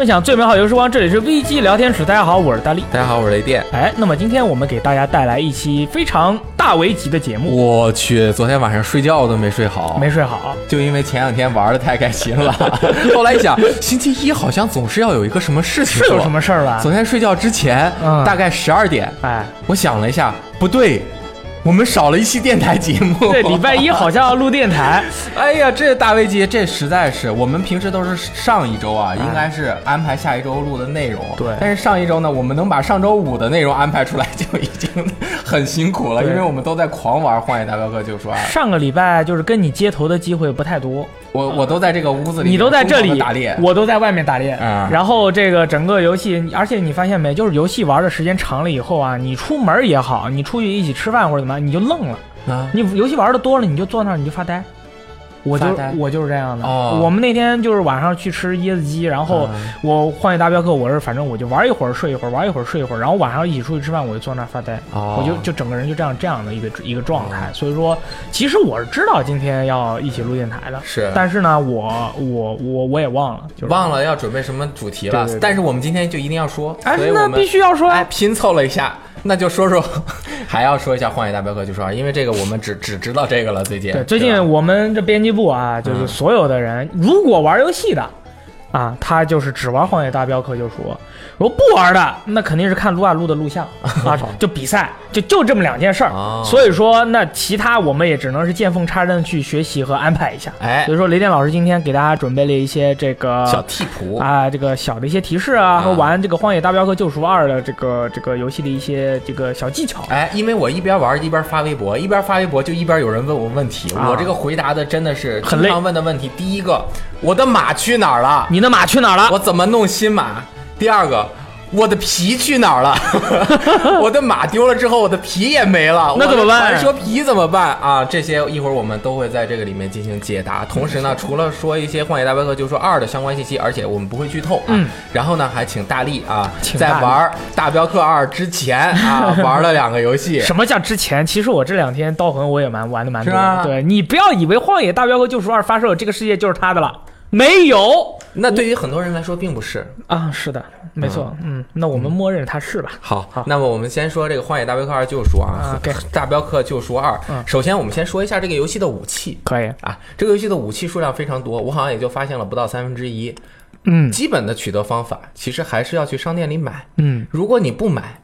分享最美好游戏时光，这里是 VG 聊天室。大家好，我是大力。大家好，我是雷电。哎，那么今天我们给大家带来一期非常大危级的节目。我去，昨天晚上睡觉都没睡好，没睡好，就因为前两天玩的太开心了。后来一想，星期一好像总是要有一个什么事情，是有什么事儿吧？昨天睡觉之前，嗯大概十二点，哎，我想了一下，不对，我们少了一期电台节目。对，礼拜一好像要录电台。哎呀，这大危机，这实在是我们平时都是上一周啊，应该是安排下一周录的内容。对但是上一周呢，我们能把上周五的内容安排出来，就已经很辛苦了，因为我们都在狂玩《荒野大镖客：救赎二》，上个礼拜就是跟你接头的机会不太多，我我都在这个屋子里，你都在这里打猎。我都在外面打猎。嗯然后这个整个游戏，而且你发现没，就是游戏玩的时间长了以后啊，你出门也好，你出去一起吃饭或者怎么样，你就愣了。啊，你游戏玩的多了，你就坐那儿你就发呆。我就我就是这样的。哦我们那天就是晚上去吃椰子鸡，然后嗯我荒野大镖客，我是反正我就玩一会儿睡一会儿，玩一会儿睡一会儿，然后晚上一起出去吃饭，我就坐那儿发呆。哦我就就整个人就这样这样的一个一个状态。所以说，其实我是知道今天要一起录电台的，是但是呢，我我我我也忘了，就是忘。了要准备什么主题了对对对，但是我们今天就一定要说，哎，那必须要说，哎拼凑了一下，那就说说，还要说一下《荒野大镖客：救赎二》，因为这个我们只只知道这个了，最近对，最近我们这编辑部啊，就是嗯。所有的人，如果玩游戏的，啊，他就是只玩《荒野大镖客：救赎》；如果不玩的，那肯定是看撸啊撸的录像 啊，就比赛，就就这么两件事儿。哦所以说，那其他我们也只能是见缝插针去学习和安排一下。哎所以说，雷电老师今天给大家准备了一些这个小替补啊，这个小的一些提示啊，啊和玩这个《荒野大镖客：救赎二》的这个这个游戏的一些这个小技巧。哎，因为我一边玩一边发微博，一边发微博就一边有人问我问题，啊我这个回答的真的是很常问的问题。第一个，我的马去哪儿了？你的马去哪儿了？我怎么弄新马？第二个。我的皮去哪儿了？我的马丢了之后，我的皮也没了，那怎么办传说皮怎么办啊？这些一会儿我们都会在这个里面进行解答。同时呢，除了说一些《荒野大镖客：救赎二》的相关信息，而且我们不会剧透啊。嗯然后呢，还请大力啊，在玩《大镖客二》之前啊，玩了两个游戏。什么叫之前？其实我这两天刀痕我也蛮玩的蛮多的。对你不要以为《荒野大镖客：救赎二》发售，这个世界就是他的了，没有那对于很多人来说并不是。啊。是的，没错，嗯，那我们默认它是吧？好，好那么我们先说这个《荒野大镖客二：救赎》啊，大镖客救赎二》嗯首先，我们先说一下这个游戏的武器可以，啊，这个游戏的武器数量非常多，我好像也就发现了不到三分之一。嗯基本的取得方法其实还是要去商店里买，嗯，如果你不买，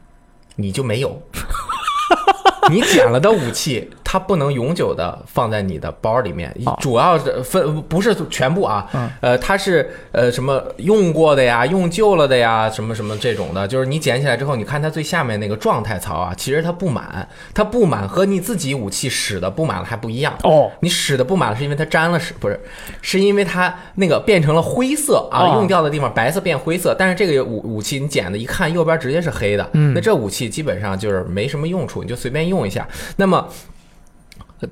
你就没有。你捡了的武器，它不能永久的放在你的包里面，哦主要是分不是全部啊，嗯。呃，它是呃什么用过的呀、用旧了的呀，什么什么这种的，就是你捡起来之后，你看它最下面那个状态槽啊，其实它不满，它不满和你自己武器使的不满了还不一样。哦，你使的不满了，是因为它沾了屎，不是，是因为它那个变成了灰色啊，哦。用掉的地方白色变灰色，但是这个武武器你捡的一看右边直接是黑的，嗯。那这武器基本上就是没什么用处，你就随便用一下。那么，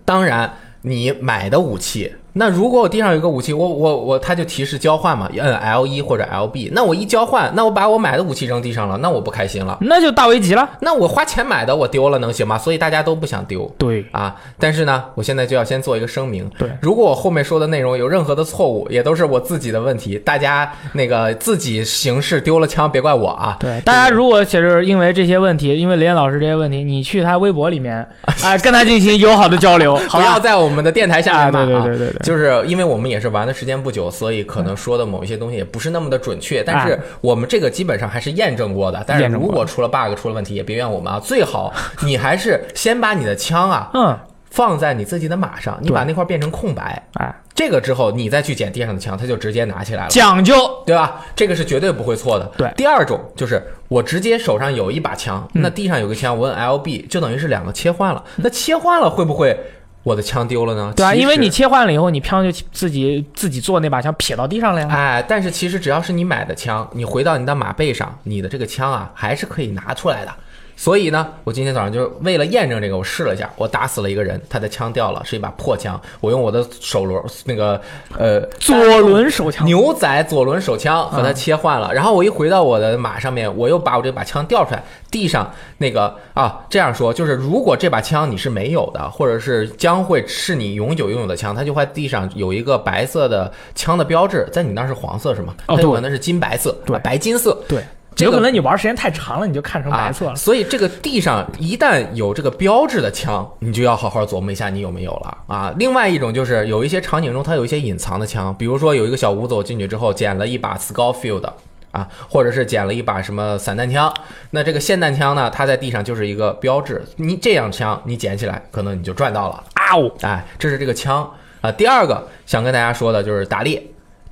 当然你买的武器。那如果我地上有一个武器，我我我，它就提示交换嘛，摁 L 一或者 L B。那我一交换，那我把我买的武器扔地上了，那我不开心了。那就大危机了。那我花钱买的，我丢了能行吗？所以大家都不想丢。对，啊，但是呢，我现在就要先做一个声明。对如果我后面说的内容有任何的错误，也都是我自己的问题，大家那个自己行事丢了枪，别怪我啊。对，大家如果其实因为这些问题，因为雷岩老师这些问题，你去他微博里面，哎，跟他进行友好的交流，好？不要在我们的电台下啊，面骂啊。对对对对对，就是因为我们也是玩的时间不久，所以可能说的某一些东西也不是那么的准确。但是我们这个基本上还是验证过的。但是如果出了 bug 出了问题，也别怨我们啊。最好你还是先把你的枪啊嗯，放在你自己的马上，你把那块变成空白。哎，这个之后，你再去捡地上的枪，它就直接拿起来了。讲究，对吧？这个是绝对不会错的。对第二种就是我直接手上有一把枪，嗯那地上有个枪，我摁 L B 就等于是两个切换了。那切换了会不会我的枪丢了呢？对啊，因为你切换了以后，你枪就自己自己做那把枪撇到地上了呀。哎，但是其实只要是你买的枪，你回到你的马背上，你的这个枪啊还是可以拿出来的。所以呢，我今天早上就为了验证这个，我试了一下，我打死了一个人，他的枪掉了，是一把破枪。我用我的手轮那个呃左轮手枪，牛仔左轮手枪和它切换了。然后我一回到我的马上面，我又把我这把枪调出来，地上那个啊，这样说就是，如果这把枪你是没有的，或者是将会是你永久拥有的枪，它就会地上有一个白色的枪的标志，在你那是黄色是吗？哦，对，那是金白色，对，白金色，对。有可能你玩时间太长了，你就看成白色了。所以这个地上一旦有这个标志的枪，你就要好好琢磨一下你有没有了啊。另外一种就是有一些场景中它有一些隐藏的枪，比如说有一个小屋子，我进去之后捡了一把 Scofield 啊，或者是捡了一把什么散弹枪。那这个霰弹枪呢，它在地上就是一个标志。你这样枪你捡起来，可能你就赚到了。啊哦，哎，这是这个枪啊。第二个想跟大家说的就是打猎。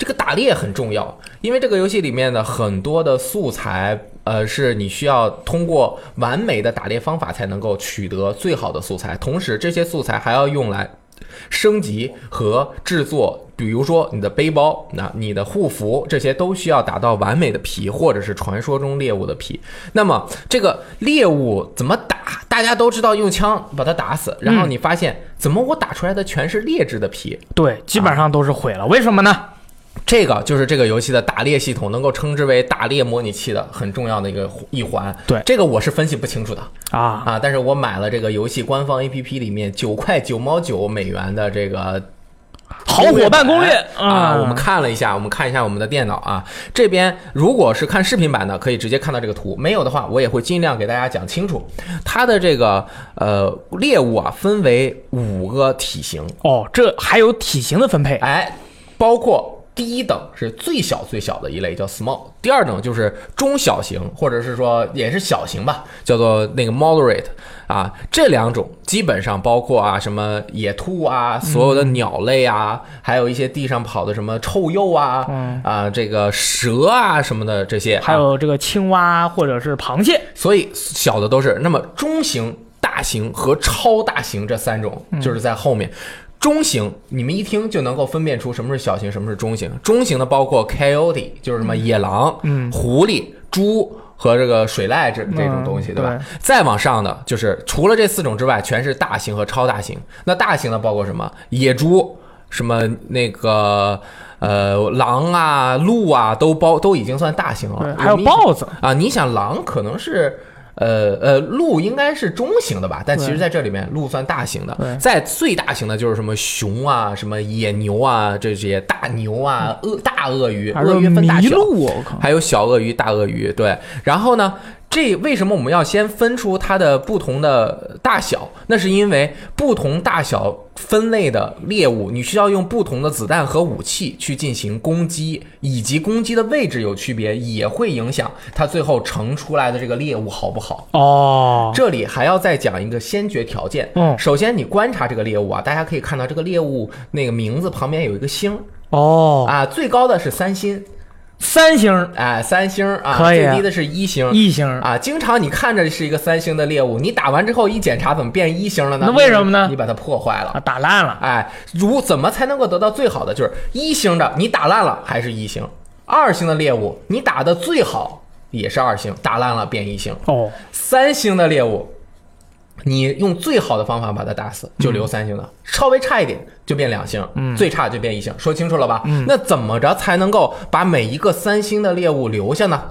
这个打猎很重要，因为这个游戏里面的很多的素材，呃，是你需要通过完美的打猎方法才能够取得最好的素材。同时，这些素材还要用来升级和制作，比如说你的背包、那你的护符，这些都需要达到完美的皮，或者是传说中猎物的皮。那么，这个猎物怎么打？大家都知道用枪把它打死，然后你发现怎么我打出来的全是劣质的皮？对，基本上都是毁了。为什么呢？这个就是这个游戏的打猎系统，能够称之为打猎模拟器的很重要的一个一环。对，这个我是分析不清楚的啊啊！但是我买了这个游戏官方 APP 里面九块九毛九美元的这个好伙伴攻略啊，我们看了一下，我们看一下我们的电脑啊，这边如果是看视频版的，可以直接看到这个图；没有的话，我也会尽量给大家讲清楚。它的这个呃猎物啊，分为五个体型哦，这还有体型的分配，哎，包括。第一等是最小最小的一类，叫 small。第二等就是中小型，或者是说也是小型吧，叫做那个 moderate。啊，这两种基本上包括啊，什么野兔啊，所有的鸟类啊，还有一些地上跑的什么臭鼬啊，啊，这个蛇啊什么的这些，还有这个青蛙或者是螃蟹。所以小的都是。那么中型、大型和超大型这三种就是在后面。中型，你们一听就能够分辨出什么是小型，什么是中型。中型的包括 coyote，就是什么野狼、嗯，狐狸、猪和这个水濑这这种东西，对吧？再往上的就是除了这四种之外，全是大型和超大型。那大型的包括什么？野猪，什么那个呃狼啊、鹿啊，都包都已经算大型了。还有豹子啊，你想狼可能是。呃呃，鹿应该是中型的吧，但其实在这里面，鹿算大型的。在最大型的就是什么熊啊，什么野牛啊，这些大牛啊，鳄大鳄鱼，鳄鱼分大小，还有小鳄鱼、大鳄鱼。对，然后呢？这为什么我们要先分出它的不同的大小？那是因为不同大小分类的猎物，你需要用不同的子弹和武器去进行攻击，以及攻击的位置有区别，也会影响它最后成出来的这个猎物好不好？哦，这里还要再讲一个先决条件。嗯，首先你观察这个猎物啊，大家可以看到这个猎物那个名字旁边有一个星。哦，啊，最高的是三星。三星，哎，三星啊，可以，最低的是一星，一星啊。经常你看着是一个三星的猎物，你打完之后一检查，怎么变一星了呢？那为什么呢？你把它破坏了，打烂了。哎，如怎么才能够得到最好的？就是一星的，你打烂了还是一星；二星的猎物，你打的最好也是二星，打烂了变一星。哦，三星的猎物。你用最好的方法把它打死，就留三星的；稍微差一点就变两星，最差就变一星。说清楚了吧？那怎么着才能够把每一个三星的猎物留下呢？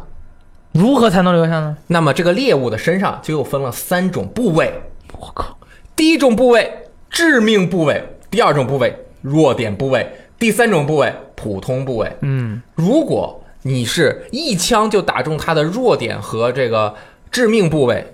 如何才能留下呢？那么这个猎物的身上就又分了三种部位。我靠！第一种部位致命部位，第二种部位弱点部位，第三种部位普通部位。嗯，如果你是一枪就打中它的弱点和这个致命部位。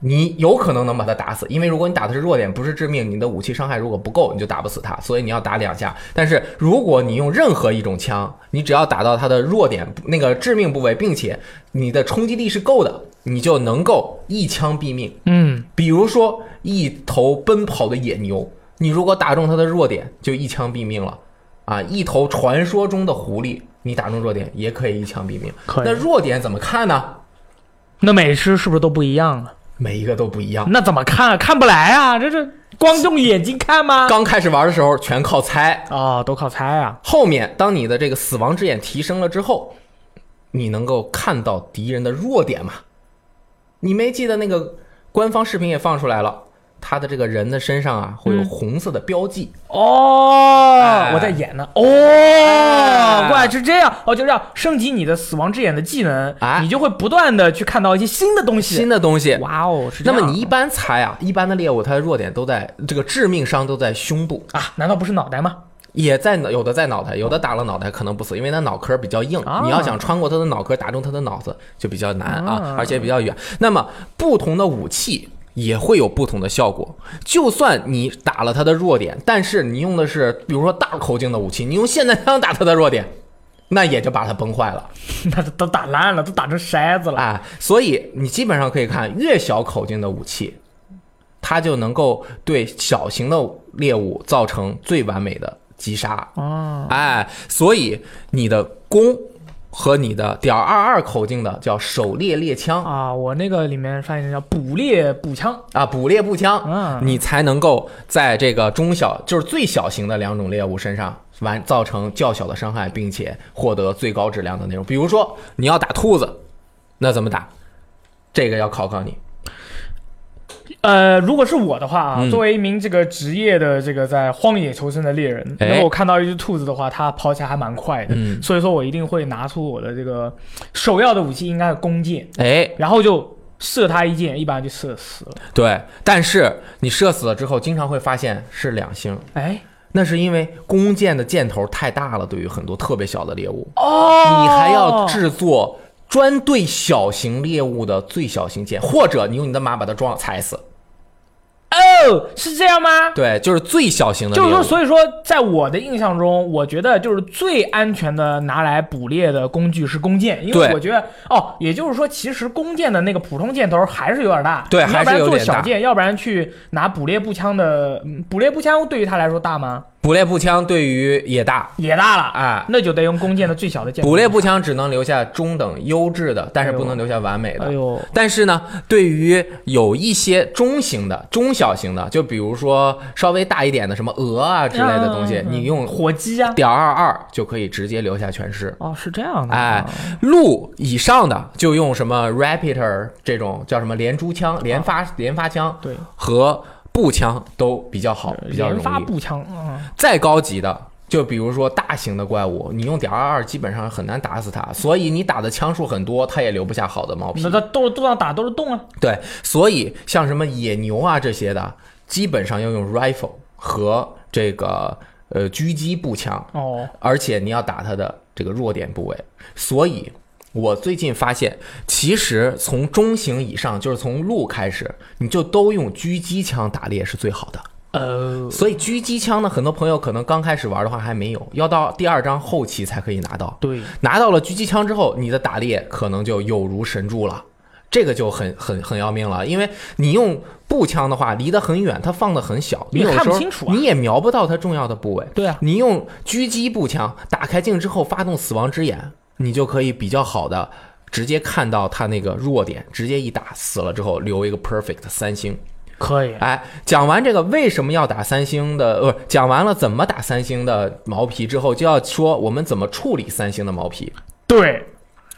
你有可能能把他打死，因为如果你打的是弱点，不是致命，你的武器伤害如果不够，你就打不死他。所以你要打两下。但是如果你用任何一种枪，你只要打到他的弱点那个致命部位，并且你的冲击力是够的，你就能够一枪毙命。嗯，比如说一头奔跑的野牛，你如果打中它的弱点，就一枪毙命了。啊，一头传说中的狐狸，你打中弱点也可以一枪毙命。那弱点怎么看呢？那每只是不是都不一样啊？每一个都不一样，那怎么看？啊看不来啊！这是光用眼睛看吗？刚开始玩的时候全靠猜啊，都靠猜啊。后面当你的这个死亡之眼提升了之后，你能够看到敌人的弱点吗？你没记得那个官方视频也放出来了，他的这个人的身上啊会有嗯红色的标记，哦，哎我在演呢。哦，怪是这样。哦，就这样升级你的死亡之眼的技能，哎你就会不断的去看到一些新的东西。新的东西。哇哦，是这样。那么你一般猜啊，一般的猎物它的弱点都在这个致命伤都在胸部，啊，难道不是脑袋吗？也在有的在脑袋，有的打了脑袋可能不死，因为它脑壳比较硬，啊你要想穿过它的脑壳打中它的脑子就比较难啊啊，而且比较远。那么不同的武器。也会有不同的效果。就算你打了它的弱点，但是你用的是比如说大口径的武器，你用霰弹枪打它的弱点，那也就把它崩坏了。那都都打烂了，都打成筛子了。哎，所以你基本上可以看，越小口径的武器，它就能够对小型的猎物造成最完美的击杀。哦，哎，所以你的弓和你的点二二口径的叫狩猎猎枪啊，我那个里面发现叫捕猎步枪。啊，捕猎步枪，嗯你才能够在这个中小，就是最小型的两种猎物身上完造成较小的伤害，并且获得最高质量的内容。比如说你要打兔子，那怎么打？这个要考考你。呃，如果是我的话啊，嗯。作为一名这个职业的这个在荒野求生的猎人，哎。那么我看到一只兔子的话，它跑起来还蛮快的，嗯。所以说我一定会拿出我的这个首要的武器，应该是弓箭，哎，然后就射它一箭，一般就射死了。对，但是你射死了之后，经常会发现是两星，哎，那是因为弓箭的箭头太大了，对于很多特别小的猎物，哦，你还要制作专对小型猎物的最小型箭，或者你用你的马把它撞踩死。哦，是这样吗？对，就是最小型的猎物。就是说，所以说，在我的印象中，我觉得就是最安全的拿来捕猎的工具是弓箭，因为我觉得哦，也就是说，其实弓箭的那个普通箭头还是有点大，对你要不然还是有点大做小箭，要不然去拿捕猎步枪的，嗯捕猎步枪对于他来说大吗？捕猎步枪对于也大，也大了，啊，那就得用弓箭的最小的箭。捕猎步枪只能留下中等优质的，但是不能留下完美的。哎呦，但是呢，对于有一些中型的、中小型的，就比如说稍微大一点的，什么鹅啊之类的东西，你用火鸡啊，点二二就可以直接留下全尸。哦，是这样的，哎，鹿以上的就用什么 Raptor 这种叫什么连珠枪、连发连发枪对，和步枪都比较好，比较容易。发步枪，嗯，再高级的，就比如说大型的怪物，你用点二二基本上很难打死它，所以你打的枪数很多，它也留不下好的毛皮那。它都都要打都是洞啊，对，所以像什么野牛啊这些的，基本上要用 rifle 和这个呃狙击步枪，哦，而且你要打它的这个弱点部位。所以，我最近发现，其实从中型以上，就是从鹿开始，你就都用狙击枪打猎是最好的。呃，所以狙击枪呢，很多朋友可能刚开始玩的话还没有，要到第二章后期才可以拿到。对，拿到了狙击枪之后，你的打猎可能就有如神助了。这个就很很很要命了，因为你用步枪的话，离得很远，它放的很小，你也有时候看不清楚啊你也瞄不到它重要的部位。对啊，你用狙击步枪打开镜之后，发动死亡之眼，你就可以比较好的直接看到他那个弱点，直接一打死了之后留一个 perfect 三星。可以，哎，讲完这个为什么要打三星的，呃，讲完了怎么打三星的毛皮之后，就要说我们怎么处理三星的毛皮。对，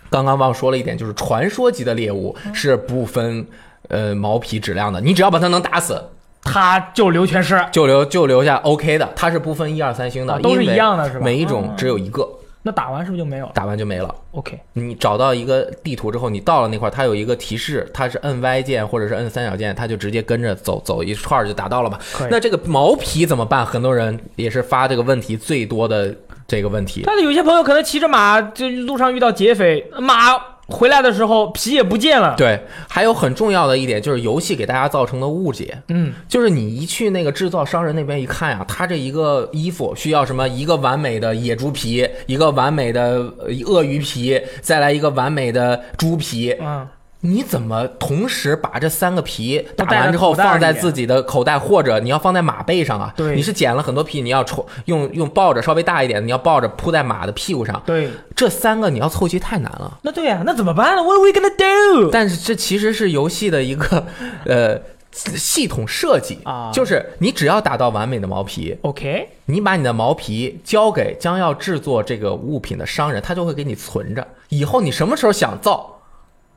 刚刚忘说了一点，就是传说级的猎物是不分呃毛皮质量的，你只要把它能打死，它就留全尸，就留就留下 OK 的，它是不分一二三星的，啊都是一样的是吧？每一种嗯。只有一个，那打完是不是就没有了打完就没了。？OK，你找到一个地图之后，你到了那块儿，它有一个提示，它是摁 Y 键或者是摁三角键，它就直接跟着走走一串儿就达到了嘛。那这个毛皮怎么办？很多人也是发这个问题最多的这个问题。但是有些朋友可能骑着马，就路上遇到劫匪，马回来的时候皮也不见了。，对，还有很重要的一点就是游戏给大家造成的误解，嗯，就是你一去那个制造商人那边一看呀，他这一个衣服需要什么？一个完美的野猪皮，一个完美的呃鳄鱼皮，再来一个完美的猪皮。嗯，你怎么同时把这三个皮打完之后放在自己的口袋，或者你要放在马背上啊？对你是捡了很多皮，你要抽用用抱着稍微大一点的，你要抱着铺在马的屁股上。对，这三个你要凑齐太难了。那对呀、那怎么办呢？What are we gonna do？但是这其实是游戏的一个 呃系统设计啊就是你只要打到完美的毛皮，OK，你把你的毛皮交给将要制作这个物品的商人，他就会给你存着。以后你什么时候想造，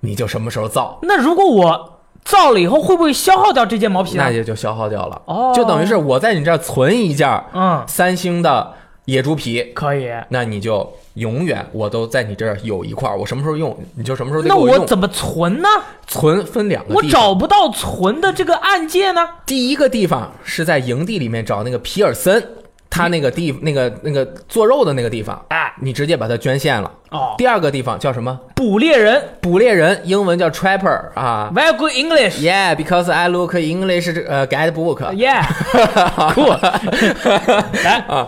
你就什么时候造，那如果我造了以后，会不会消耗掉这件毛皮呢那？也就消耗掉了。哦就等于是我在你这儿存一件嗯，三星的野猪皮，可以。那你就永远我都在你这儿有一块儿，我什么时候用你就什么时候给用。我怎么存呢？存分两个我找不到存的这个按键呢。第一个地方是在营地里面找那个皮尔森，他那个地那个那个做肉的那个地方，哎，你直接把它捐献了。哦，第二个地方叫什么？捕猎人捕猎人，英文叫 trapper 啊。，very good English。Yeah, because I look English 呃 guidebook Yeah，cool。来，啊。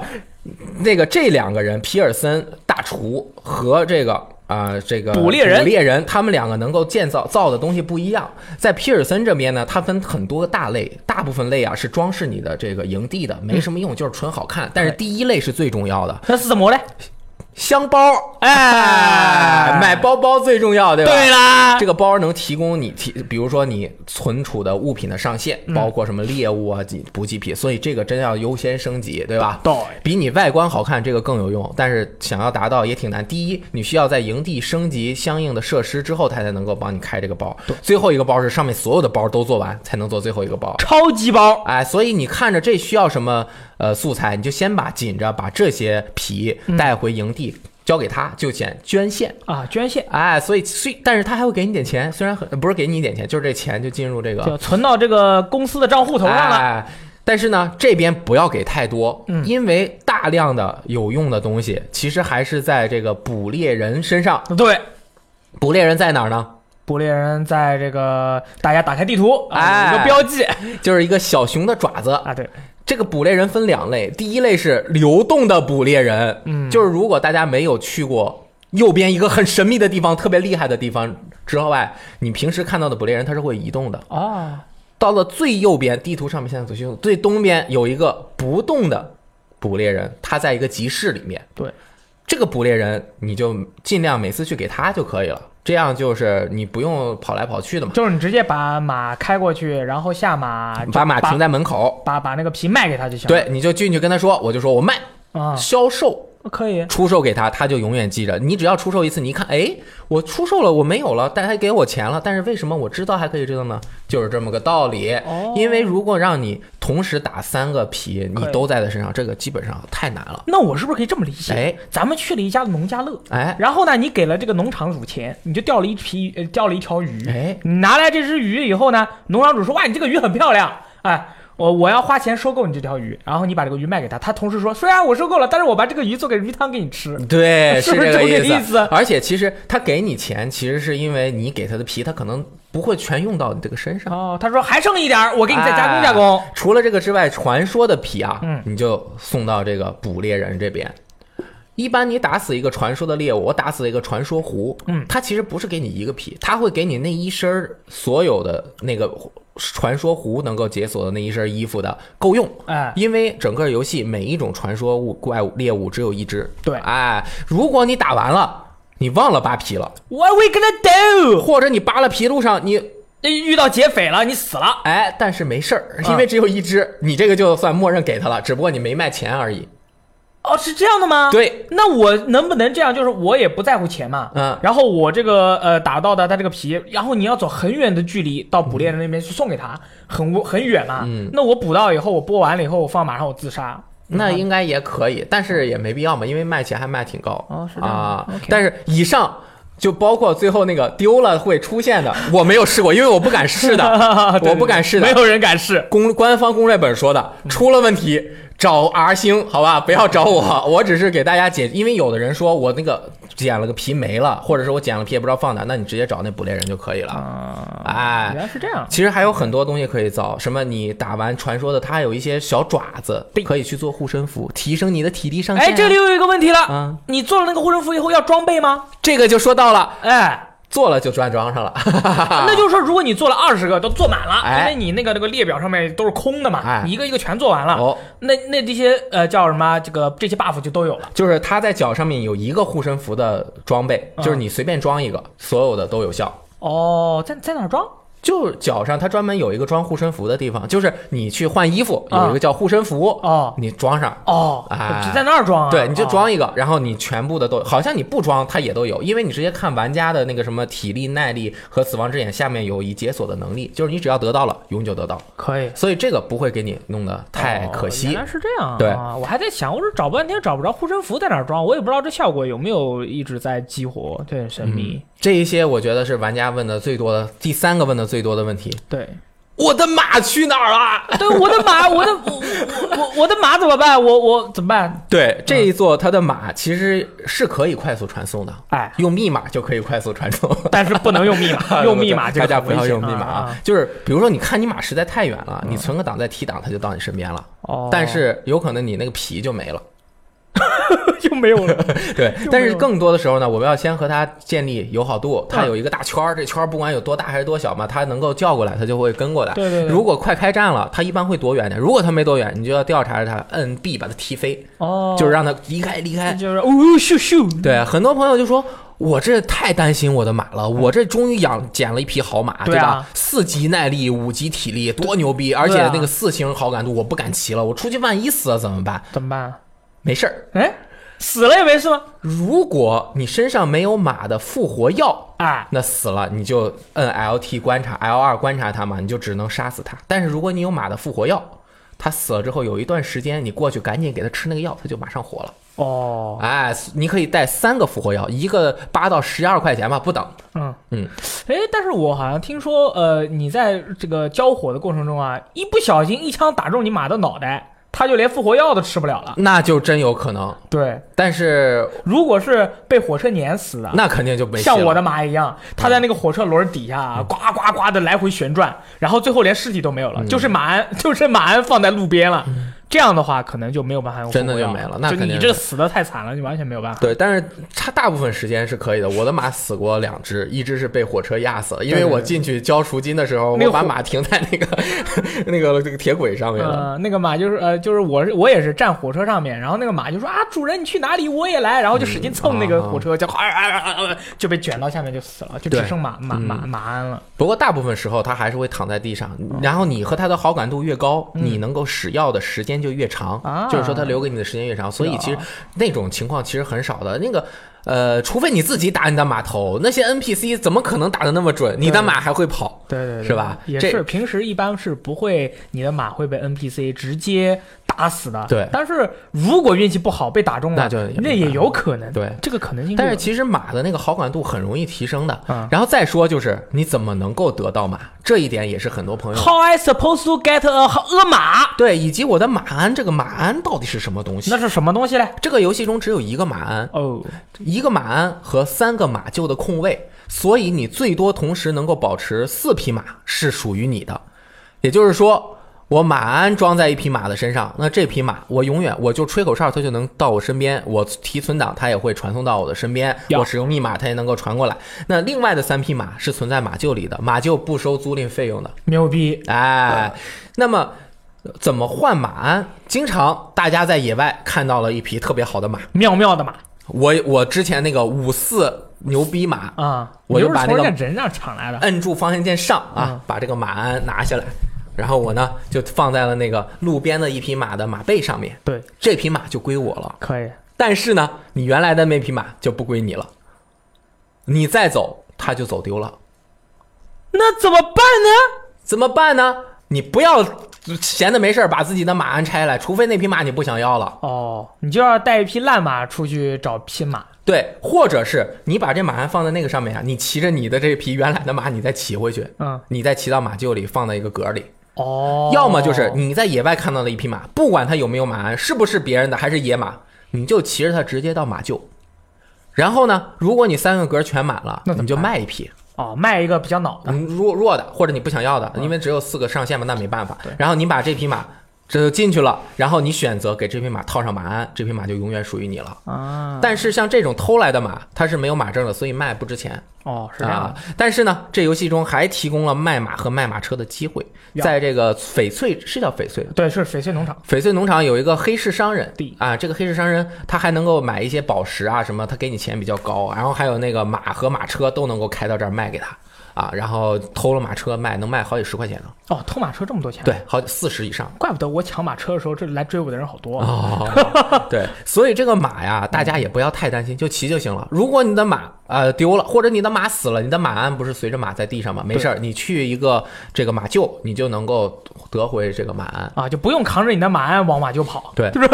那个这两个人，皮尔森大厨和这个啊、这个捕猎人捕猎人，他们两个能够建造造的东西不一样。在皮尔森这边呢，它分很多个大类，大部分类啊是装饰你的这个营地的，没什么用，就是纯好看。但是第一类是最重要的，那是什么嘞？香包。哎，买包包最重要，对吧？对啦，这个包能提供你提，比如说你存储的物品的上限，包括什么猎物啊、补补给品，所以这个真要优先升级，对吧？对比你外观好看这个更有用，但是想要达到也挺难。第一，你需要在营地升级相应的设施之后，它才能够帮你开这个包。最后一个包是上面所有的包都做完才能做最后一个包。超级包。哎，所以你看着这需要什么呃素材，你就先把紧着把这些皮带回营地，交给他，就先捐献。啊，捐献哎，所以虽但是他还会给你点钱，虽然很不是给你一点钱，就是这钱就进入这个就存到这个公司的账户头上了。哎，但是呢，这边不要给太多，嗯因为大量的有用的东西其实还是在这个捕猎人身上。对，捕猎人在哪儿呢？捕猎人在这个大家打开地图啊，哎有一个标记就是一个小熊的爪子。啊，对，这个捕猎人分两类，第一类是流动的捕猎人，嗯就是如果大家没有去过右边一个很神秘的地方、特别厉害的地方之外，你平时看到的捕猎人它是会移动的。啊，到了最右边，地图上面现在走秀最东边有一个不动的捕猎人，他在一个集市里面。对，这个捕猎人你就尽量每次去给他就可以了，这样就是你不用跑来跑去的嘛，就是你直接把马开过去，然后下马，把马停在门口。把把那个皮卖给他就行了。对，你就进去跟他说，我就说我卖啊，销售。可以。出售给他，他就永远记着。你只要出售一次，你一看，哎，我出售了，我没有了，但他给我钱了，但是为什么我知道还可以知道呢？就是这么个道理。哦因为如果让你同时打三个皮，你都在他身上，这个基本上太难了。那我是不是可以这么理解？哎，咱们去了一家农家乐，哎然后呢，你给了这个农场主钱，你就钓了一皮，呃，钓了一条鱼。哎，你拿来这只鱼以后呢，农场主说：“哇，你这个鱼很漂亮，哎，我我要花钱收购你这条鱼。”然后你把这个鱼卖给他，他同时说：“虽然我收购了，但是我把这个鱼做给鱼汤给你吃。对，是不是这个这个意意思而且其实他给你钱，其实是因为你给他的皮，他可能不会全用到你这个身”上。哦，他说还剩一点儿，我给你再加工加工。哎除了这个之外，传说的皮啊，嗯你就送到这个捕猎人这边。一般你打死一个传说的猎物，我打死一个传说狐，嗯它其实不是给你一个皮，它会给你那一身儿所有的那个传说狐能够解锁的那一身衣服的够用。哎，因为整个游戏每一种传说物怪物猎物只有一只，对哎，如果你打完了，你忘了扒皮了，What we gonna do？或者你扒了皮路上你遇到劫匪了，你死了。哎，但是没事因为只有一只，你这个就算默认给他了，只不过你没卖钱而已。哦，是这样的吗？。对，那我能不能这样？就是我也不在乎钱嘛，嗯然后我这个呃打到的它这个皮，然后你要走很远的距离到捕猎人那边去送给他，很很远嘛。嗯那我捕到以后，我剥完了以后，我放马上我自杀。那应该也可以，但是也没必要嘛，因为卖钱还卖挺高。哦是这样啊。但是以上就包括最后那个丢了会出现的，我没有试过，因为我不敢试的，对我不敢试的没有人敢试。公官方攻略本说的，出了问题找 R 星，好吧，不要找我，我只是给大家解，因为有的人说我那个剪了个皮没了，或者是我剪了皮也不知道放哪，那你直接找那捕猎人就可以了。啊，哎原来是这样。其实还有很多东西可以造，什么你打完传说的，它还有一些小爪子可以去做护身符，提升你的体力上限啊。哎，这里又有一个问题了，啊，你做了那个护身符以后要装备吗？这个就说到了，哎，做了就专装上了。那就是说，如果你做了二十个都做满了，因为你那个那个列表上面都是空的嘛，哎你一个一个全做完了，哦，那那这些呃叫什么？这个这些 buff 就都有了。就是他在脚上面有一个护身符的装备，嗯就是你随便装一个，所有的都有效。哦，在在哪儿装？就脚上它专门有一个装护身符的地方，就是你去换衣服有一个叫护身符，哦你装上。哦，哎只在那儿装啊？对，你就哦装一个，然后你全部的都，好像你不装它也都有，因为你直接看玩家的那个什么体力、耐力和死亡之眼下面有已解锁的能力，就是你只要得到了，永久得到，可以。所以这个不会给你弄得太可哦惜。原来是这样啊！对我还在想，我是找半天找不着护身符在哪儿装，我也不知道这效果有没有一直在激活，对神秘。这一些我觉得是玩家问的最多的第三个问的最多的问题，对，我的马去哪儿了？对，我的马，我的我我我的马怎么办？我我怎么办？对，这一座它的马其实是可以快速传送的，哎，用密码就可以快速传送。但是不能用密码，用密码这大家不要用密码啊！就是比如说，你看你马实在太远了，你存个档再提档，它就到你身边了。哦，但是有可能你那个皮就没了。就没有了。对，但是更多的时候呢，我们要先和他建立友好度。它嗯有一个大圈儿，这圈儿不管有多大还是多小嘛，他能够叫过来，他就会跟过来。对对对如果快开战了，他一般会躲远点。如果他没躲远，你就要调查着它，摁 B 把他踢飞，哦，就是让他离开离开。就是哦咻咻，对，很多朋友就说。我这太担心我的马了，我这终于养捡了一匹好马，对啊吧？四级耐力，五级体力，多牛逼！而且那个四星好感度，我不敢骑了，我出去万一死了怎么办？怎么办？没事儿，哎，死了也没事吗？如果你身上没有马的复活药，啊，那死了你就摁 LT 观察，L 二观察它嘛，你就只能杀死它。但是如果你有马的复活药，它死了之后有一段时间，你过去赶紧给它吃那个药，它就马上活了。哦，哎，你可以带三个复活药，一个八到十二块钱吧，不等。嗯嗯，哎，但是我好像听说，呃，你在这个交火的过程中啊，一不小心一枪打中你马的脑袋，它就连复活药都吃不了了。那就真有可能。对，但是如果是被火车碾死的，那肯定就没戏了像我的马一样，他在那个火车轮底下啊，呱呱呱的来回旋转，然后最后连尸体都没有了，嗯就是马鞍，就是马鞍放在路边了。这样的话，可能就没有办法用真的就没了那你这死的太惨了，你完全没有办法。对，但是它大部分时间是可以的。我的马死过两只，一只是被火车压死了，因为我进去交赎金的时候，我把马停在那个那个那个铁轨上面了。呃，那个马就是呃，就是我是我也是站火车上面，然后那个马就说啊，主人你去哪里，我也来，然后就使劲蹭那个火车，就啊啊啊啊就被卷到下面就死了，就只剩马马马嗯马鞍了。不过大部分时候它还是会躺在地上，然后你和它的好感度越高，嗯你能够使药的时间就越长，啊就是说他留给你的时间越长。所以其实啊那种情况其实很少的。那个呃，除非你自己打你的码头，那些 NPC 怎么可能打的那么准？你的马还会跑。对对对，是吧这也是，平时一般是不会，你的马会被 NPC 直接打死的。对但是如果运气不好被打中了，那就那也有可能。对这个可能性。但是其实马的那个好感度很容易提升的。嗯然后再说就是你怎么能够得到马，这一点也是很多朋友 How I supposed to get a 恶马？对，以及我的马鞍，这个马鞍到底是什么东西那？是什么东西嘞？这个游戏中只有一个马鞍，哦，一个马鞍和三个马厩的空位，所以你最多同时能够保持四匹马是属于你的。也就是说，我马鞍装在一匹马的身上，那这匹马我永远我就吹口哨，它就能到我身边；我提存档，它也会传送到我的身边；我使用密码，它也能够传过来。那另外的三匹马是存在马厩里的，马厩不收租赁费用的。牛逼！哎，那么怎么换马鞍？经常大家在野外看到了一匹特别好的马，妙妙的马我我之前那个五四牛逼马，啊！我就把那个人家人上抢来的。摁住方向键上啊嗯，把这个马鞍拿下来，然后我呢就放在了那个路边的一匹马的马背上面，对，这匹马就归我了。可以。但是呢，你原来的那匹马就不归你了，你再走它就走丢了，那怎么办呢？怎么办呢？你不要闲的没事儿把自己的马鞍拆了，除非那匹马你不想要了。哦，你就要带一匹烂马出去找匹马。对，或者是你把这马鞍放在那个上面啊，你骑着你的这匹原来的马，你再骑回去，嗯，你再骑到马厩里放在一个格里。哦，要么就是你在野外看到了一匹马，不管它有没有马鞍，是不是别人的还是野马，你就骑着它直接到马厩。然后呢，如果你三个格全满了，那你就卖一匹，哦，卖一个比较老的。嗯，弱弱的或者你不想要的，因为只有四个上限嘛，那没办法对。然后你把这匹马这就进去了，然后你选择给这匹马套上马鞍，这匹马就永远属于你了。啊，但是像这种偷来的马，它是没有马证的，所以卖不值钱哦，是这样啊的。。但是呢，这游戏中还提供了卖马和卖马车的机会，在这个翡翠是叫翡翠对，是翡翠农场。翡翠农场有一个黑市商人啊，这个黑市商人他还能够买一些宝石啊什么，他给你钱比较高，然后还有那个马和马车都能够开到这儿卖给他啊，然后偷了马车卖，能卖好几十块钱呢。哦，偷马车这么多钱？对，好四十以上。怪不得我抢马车的时候，这来追我的人好多。哦，对，所以这个马呀，大家也不要太担心，就骑就行了。如果你的马呃丢了，或者你的马死了，你的马鞍不是随着马在地上吗？没事儿，你去一个这个马厩，你就能够得回这个马鞍啊，就不用扛着你的马鞍往马厩跑。对，就是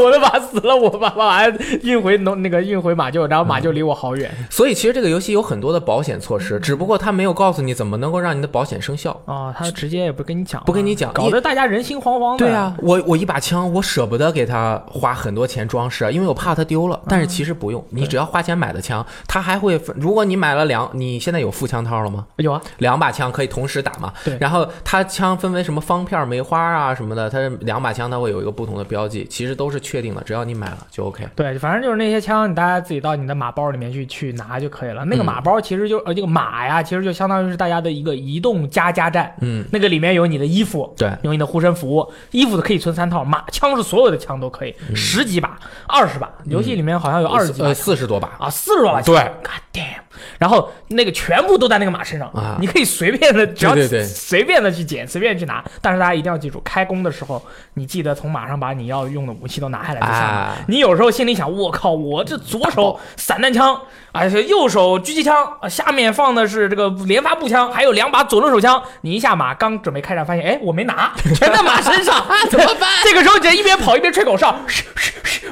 我的马死了，我把马鞍运回农那个运回马厩，然后马厩离我好远。所以其实这个游戏有很多的保险措施，只不过它没有告诉你怎么能够让你的保险生效啊，他直接也不跟你讲，不跟你讲，搞得大家人心惶惶的。对啊，我我一把枪，我舍不得给他花很多钱装饰，因为我怕他丢了。但是其实不用，你只要花钱买的枪，它还会如果你买了两，你现在有副枪套了吗？有啊，两把枪可以同时打嘛。对。然后它枪分为什么方片、梅花啊什么的，它两把枪它会有一个不同的标记，其实都是确定的，只要你买了就 OK。对，反正就是那些枪，你大家自己到你的马包里面去去拿就可以了。那个马包其实就呃这个马呀，其实就相当于是大家的一个移动加加站。嗯。那个里面有你的衣服，对，有你的护身符，衣服的可以存三套，马枪是所有的枪都可以，十几把、二十把，游戏里面好像有二十几呃四十多把啊，四十多把。对，God damn！然后那个全部都在那个马身上啊，你可以随便的，只要随便的去捡，随便去拿。但是大家一定要记住，开弓的时候，你记得从马上把你要用的武器都拿下来就行了。你有时候心里想，我靠，我这左手散弹枪，而且右手狙击枪，下面放的是这个连发步枪，还有两把左轮手枪。你一下马，刚准备开战，发现哎，我没拿，全在马身上，怎么办？这个时候就一边跑一边吹口哨，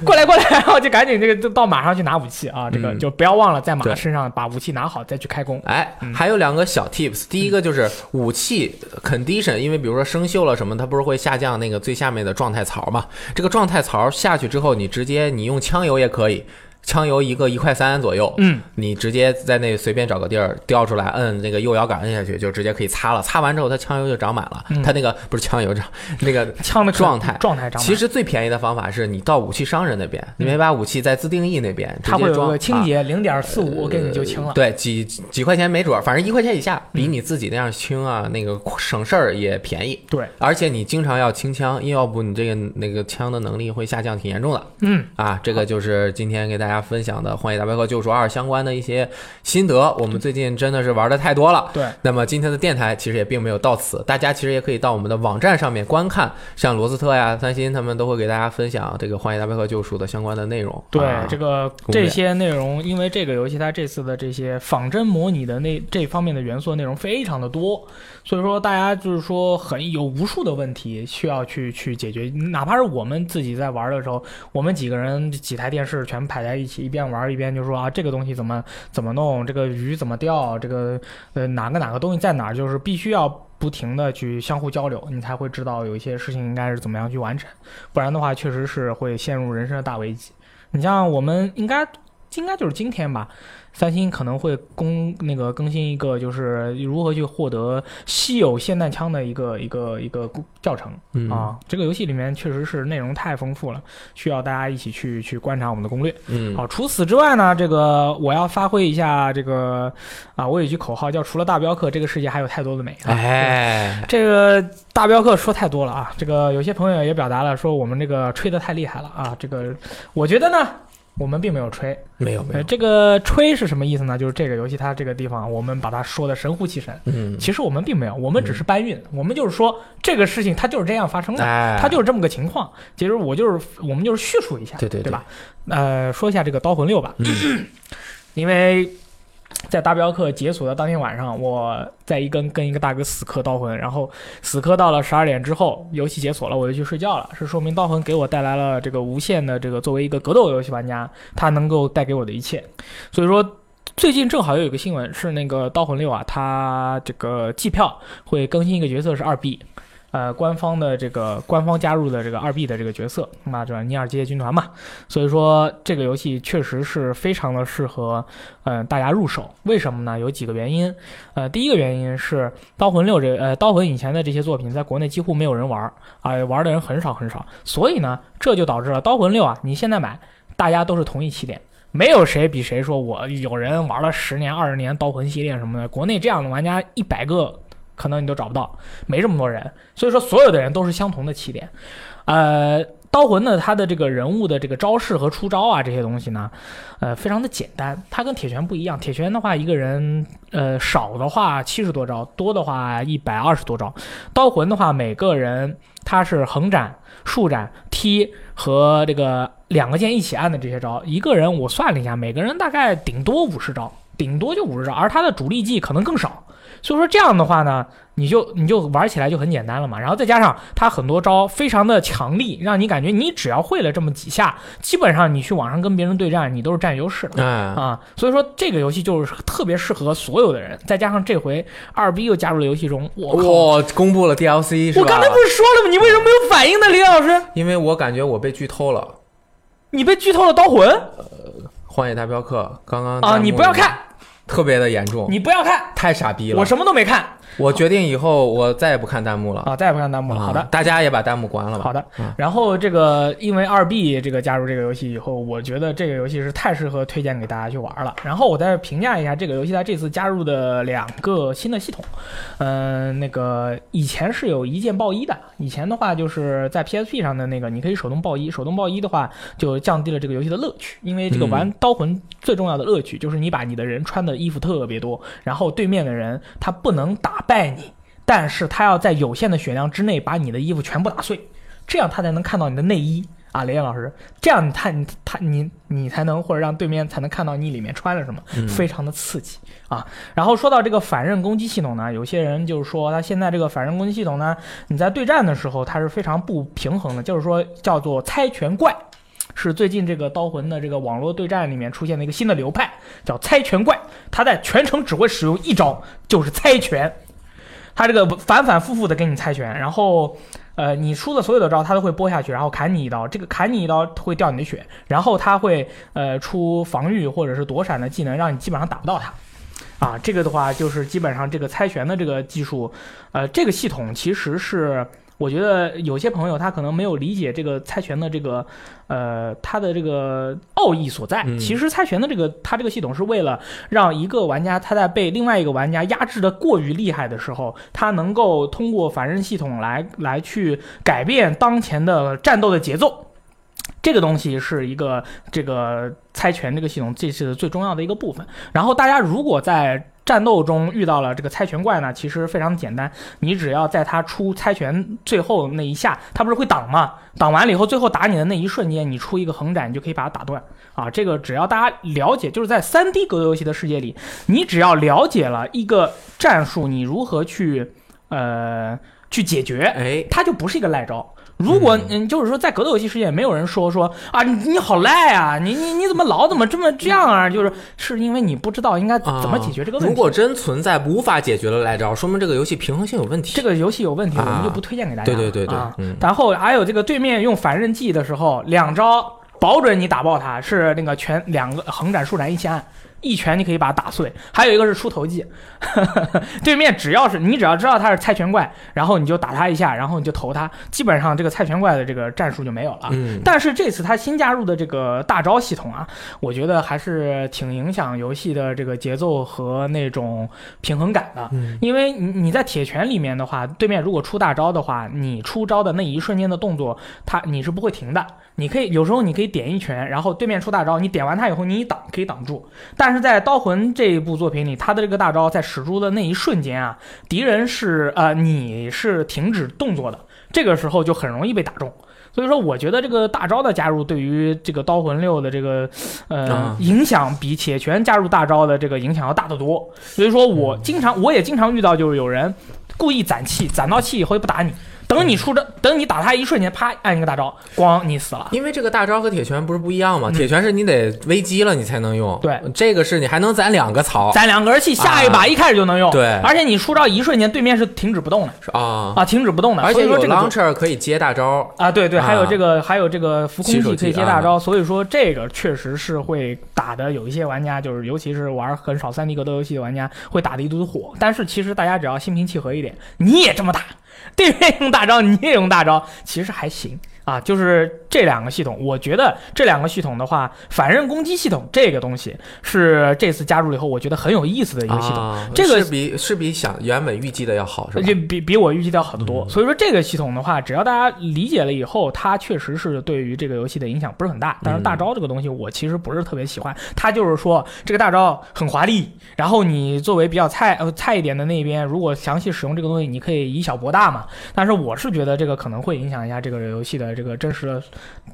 过来过来，然后就赶紧这个就到马上去拿武器啊，这个就不要忘了在马身上把武器拿好再去开工。哎，还有两个小 tips，第一个就是武器 condition，因为比如说生锈了什么，它不是会下降那个最下面的状态槽嘛？这个状态槽下去之后，你直接你用枪油也可以。枪油一个一块三左右，嗯，你直接在那随便找个地儿调出来，摁那个右摇杆摁下去，就直接可以擦了。擦完之后，它枪油就长满了。它那个不是枪油长，那个枪的状态状态长。其实最便宜的方法是你到武器商人那边，你没把武器在自定义那边，它会有个清洁零点四五，给你就清了。对，几几块钱没准，反正一块钱以下，比你自己那样清啊，那个省事儿也便宜。对，而且你经常要清枪，要不你这个那个枪的能力会下降，挺严重的。嗯，啊，这个就是今天给大家分享的《荒野大镖客：救赎二》相关的一些心得，我们最近真的是玩的太多了。对，那么今天的电台其实也并没有到此，大家其实也可以到我们的网站上面观看，像罗斯特呀、三星他们都会给大家分享这个《荒野大镖客：救赎》的相关的内容。对，这个这些内容，因为这个游戏它这次的这些仿真模拟的那这方面的元素内容非常的多，所以说大家就是说很有无数的问题需要去去解决，哪怕是我们自己在玩的时候，我们几个人几台电视全排在一起，一边玩一边就说。啊，这个东西怎么怎么弄？这个鱼怎么钓？这个呃，哪个哪个东西在哪？就是必须要不停的去相互交流，你才会知道有一些事情应该是怎么样去完成。不然的话，确实是会陷入人生的大危机。你像我们应该应该就是今天吧。三星可能会公那个更新一个，就是如何去获得稀有霰弹枪的一个一个一个教程啊。这个游戏里面确实是内容太丰富了，需要大家一起去去观察我们的攻略。嗯，好，除此之外呢，这个我要发挥一下这个啊，我有一句口号叫“除了大镖客，这个世界还有太多的美”。哎，这个大镖客说太多了啊。这个有些朋友也表达了说我们这个吹得太厉害了啊。这个我觉得呢。我们并没有吹，没有没有。这个吹是什么意思呢？就是这个游戏它这个地方，我们把它说的神乎其神。嗯，其实我们并没有，我们只是搬运。我们就是说这个事情它就是这样发生的，它就是这么个情况。其实我就是我们就是叙述一下，对对对吧？呃，说一下这个刀魂六吧，因为。在大镖客解锁的当天晚上，我在一跟跟一个大哥死磕刀魂，然后死磕到了十二点之后，游戏解锁了，我就去睡觉了。是说明刀魂给我带来了这个无限的这个作为一个格斗游戏玩家，它能够带给我的一切。所以说，最近正好又有个新闻是那个刀魂六啊，它这个季票会更新一个角色是二 B。呃，官方的这个官方加入的这个二 B 的这个角色，那这尼尔机械军团嘛，所以说这个游戏确实是非常的适合，嗯，大家入手。为什么呢？有几个原因。呃，第一个原因是刀魂六这呃刀魂以前的这些作品在国内几乎没有人玩啊，玩的人很少很少，所以呢，这就导致了刀魂六啊，你现在买，大家都是同一起点，没有谁比谁说我有人玩了十年二十年刀魂系列什么的，国内这样的玩家一百个。可能你都找不到，没这么多人，所以说所有的人都是相同的起点，呃，刀魂呢，它的这个人物的这个招式和出招啊，这些东西呢，呃，非常的简单。它跟铁拳不一样，铁拳的话，一个人呃少的话七十多招，多的话一百二十多招。刀魂的话，每个人他是横斩、竖斩、踢和这个两个键一起按的这些招，一个人我算了一下，每个人大概顶多五十招，顶多就五十招，而他的主力技可能更少。所以说这样的话呢，你就你就玩起来就很简单了嘛。然后再加上他很多招非常的强力，让你感觉你只要会了这么几下，基本上你去网上跟别人对战，你都是占优势的。哎，啊，所以说这个游戏就是特别适合所有的人，再加上这回二 B 又加入了游戏中，我靠！我公布了 DLC 是吧？我刚才不是说了吗？你为什么没有反应呢，李老师？因为我感觉我被剧透了，《你被剧透了刀魂荒野大镖客》刚刚啊！你不要看，特别的严重，你不要看，太傻逼了。我什么都没看我决定以后我再也不看弹幕了。啊！再也不看弹幕了。好的啊，，大家也把弹幕关了吧。好的嗯。然后这个因为二 B 这个加入这个游戏以后，我觉得这个游戏是太适合推荐给大家去玩了。然后我再评价一下这个游戏它这次加入的两个新的系统。嗯、那个以前是有一键爆一的，以前的话就是在 PSP 上的那个你可以手动爆一，手动爆一的话就降低了这个游戏的乐趣，因为这个嗯玩刀魂最重要的乐趣就是你把你的人穿的衣服特别多，然后对面的人他不能打败你。但是他要在有限的血量之内把你的衣服全部打碎，这样他才能看到你的内衣啊，雷燕老师，这样他你他你你才能或者让对面才能看到你里面穿了什么，嗯非常的刺激啊。然后说到这个反刃攻击系统呢，有些人就是说他现在这个反刃攻击系统呢，你在对战的时候它是非常不平衡的，就是说叫做猜拳怪。是最近这个刀魂的这个网络对战里面出现的一个新的流派，叫猜拳怪。他在全程只会使用一招，就是猜拳。他这个反反复复的给你猜拳，然后呃，你出的所有的招他都会拨下去，然后砍你一刀，这个砍你一刀会掉你的血，然后他会呃出防御或者是躲闪的技能，让你基本上打不到他。啊，这个的话就是基本上这个猜拳的这个技术，呃，这个系统其实是我觉得有些朋友他可能没有理解这个猜拳的这个呃它的这个奥义所在。嗯其实猜拳的这个它这个系统是为了让一个玩家他在被另外一个玩家压制的过于厉害的时候，他能够通过反刃系统来来去改变当前的战斗的节奏。这个东西是一个这个猜拳这个系统这是最重要的一个部分。然后大家如果在战斗中遇到了这个猜拳怪呢，其实非常简单，你只要在他出猜拳最后那一下，他不是会挡吗？挡完了以后，最后打你的那一瞬间，你出一个横斩，你就可以把它打断啊。这个只要大家了解，就是在三 D 格斗游戏的世界里，你只要了解了一个战术，你如何去呃去解决，哎，它就不是一个赖招。如果嗯，就是说在格斗游戏世界，没有人说说啊，你你好赖啊，你你你怎么老怎么这么这样啊？就是是因为你不知道应该怎么解决这个问题。啊如果真存在无法解决的赖招，说明这个游戏平衡性有问题。这个游戏有问题，我啊们就不推荐给大家了。对对对对然后还有这个对面用反刃技的时候，两招保准你打爆他，是那个全两个横斩、竖斩一起按。一拳你可以把它打碎，还有一个是出头技，对面只要是你只要知道他是菜拳怪，然后你就打他一下，然后你就投他，基本上这个菜拳怪的这个战术就没有了。嗯，但是这次他新加入的这个大招系统啊，我觉得还是挺影响游戏的这个节奏和那种平衡感的。嗯因为你你在铁拳里面的话，对面如果出大招的话，你出招的那一瞬间的动作，他你是不会停的。你可以有时候你可以点一拳，然后对面出大招，你点完他以后你一挡可以挡住。但是在刀魂这一部作品里，他的这个大招在使出的那一瞬间啊，敌人是呃你是停止动作的，这个时候就很容易被打中。所以说，我觉得这个大招的加入对于这个刀魂六的这个呃、啊影响，比铁拳加入大招的这个影响要大得多。所以说我经常我也经常遇到，就是有人故意攒气，攒到气以后又不打你，等你出招，等你打他一瞬间，啪按一个大招，咣你死了。因为这个大招和铁拳不是不一样吗？嗯。铁拳是你得危机了你才能用，对，这个是你还能攒两个槽，攒两格气，下一把一开始就能用。对。而且你出招一瞬间，对面是停止不动的。是啊，啊，停止不动的。而且说这个就 launcher 可以接大招，啊，对对，啊。还有这个，还有这个浮空起手技技可以接大招，所以说这个确实是会打的，有一些玩家就是，尤其是玩很少三 D 格斗游戏的玩家，会打的一肚子火。但是其实大家只要心平气和一点，你也这么打，对面用大招，你也用大招，其实还行啊，就是这两个系统，我觉得这两个系统的话，反刃攻击系统这个东西是这次加入了以后，我觉得很有意思的一个系统。啊这个是比是比想原本预计的要好，是吧？就比比我预计的要好得多，嗯所以说这个系统的话，只要大家理解了以后，它确实是对于这个游戏的影响不是很大。但是大招这个东西，我其实不是特别喜欢。它就是说这个大招很华丽，然后你作为比较菜呃菜一点的那边，如果详细使用这个东西，你可以以小博大嘛。但是我是觉得这个可能会影响一下这个游戏的这个真实的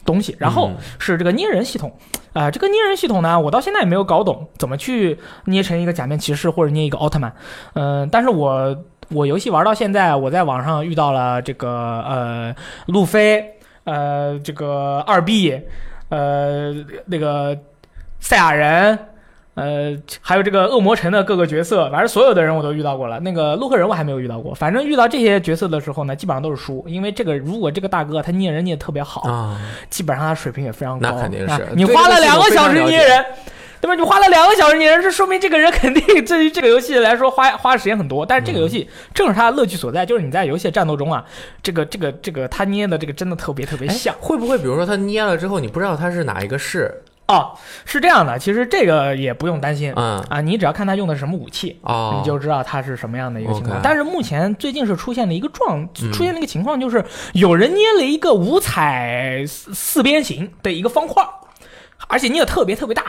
东西。然后嗯是这个捏人系统，啊、这个捏人系统呢，我到现在也没有搞懂怎么去捏成一个假面骑士或者捏一个奥特曼。嗯、但是我我游戏玩到现在，我在网上遇到了这个呃路飞，呃这个二 B，呃那个赛亚人。呃，还有这个恶魔城的各个角色，反正所有的人我都遇到过了。那个洛克人我还没有遇到过。反正遇到这些角色的时候呢，基本上都是输，因为这个如果这个大哥他捏人捏的特别好，啊，基本上他水平也非常高。那肯定是啊你花了两个小时捏人，对吧？你花了两个小时捏人，这说明这个人肯定对于这个游戏来说花花的时间很多。但是这个游戏正是他的乐趣所在，就是你在游戏的战斗中啊，这个这个这个他捏的这个真的特别特别哎像。会不会比如说他捏了之后，你不知道他是哪一个市？哦，是这样的，其实这个也不用担心。嗯，啊，你只要看他用的是什么武器，哦，你就知道他是什么样的一个情况。但是目前最近是出现了一个状，嗯出现了一个情况，就是有人捏了一个五彩四四边形的一个方块，而且捏的特别特别大。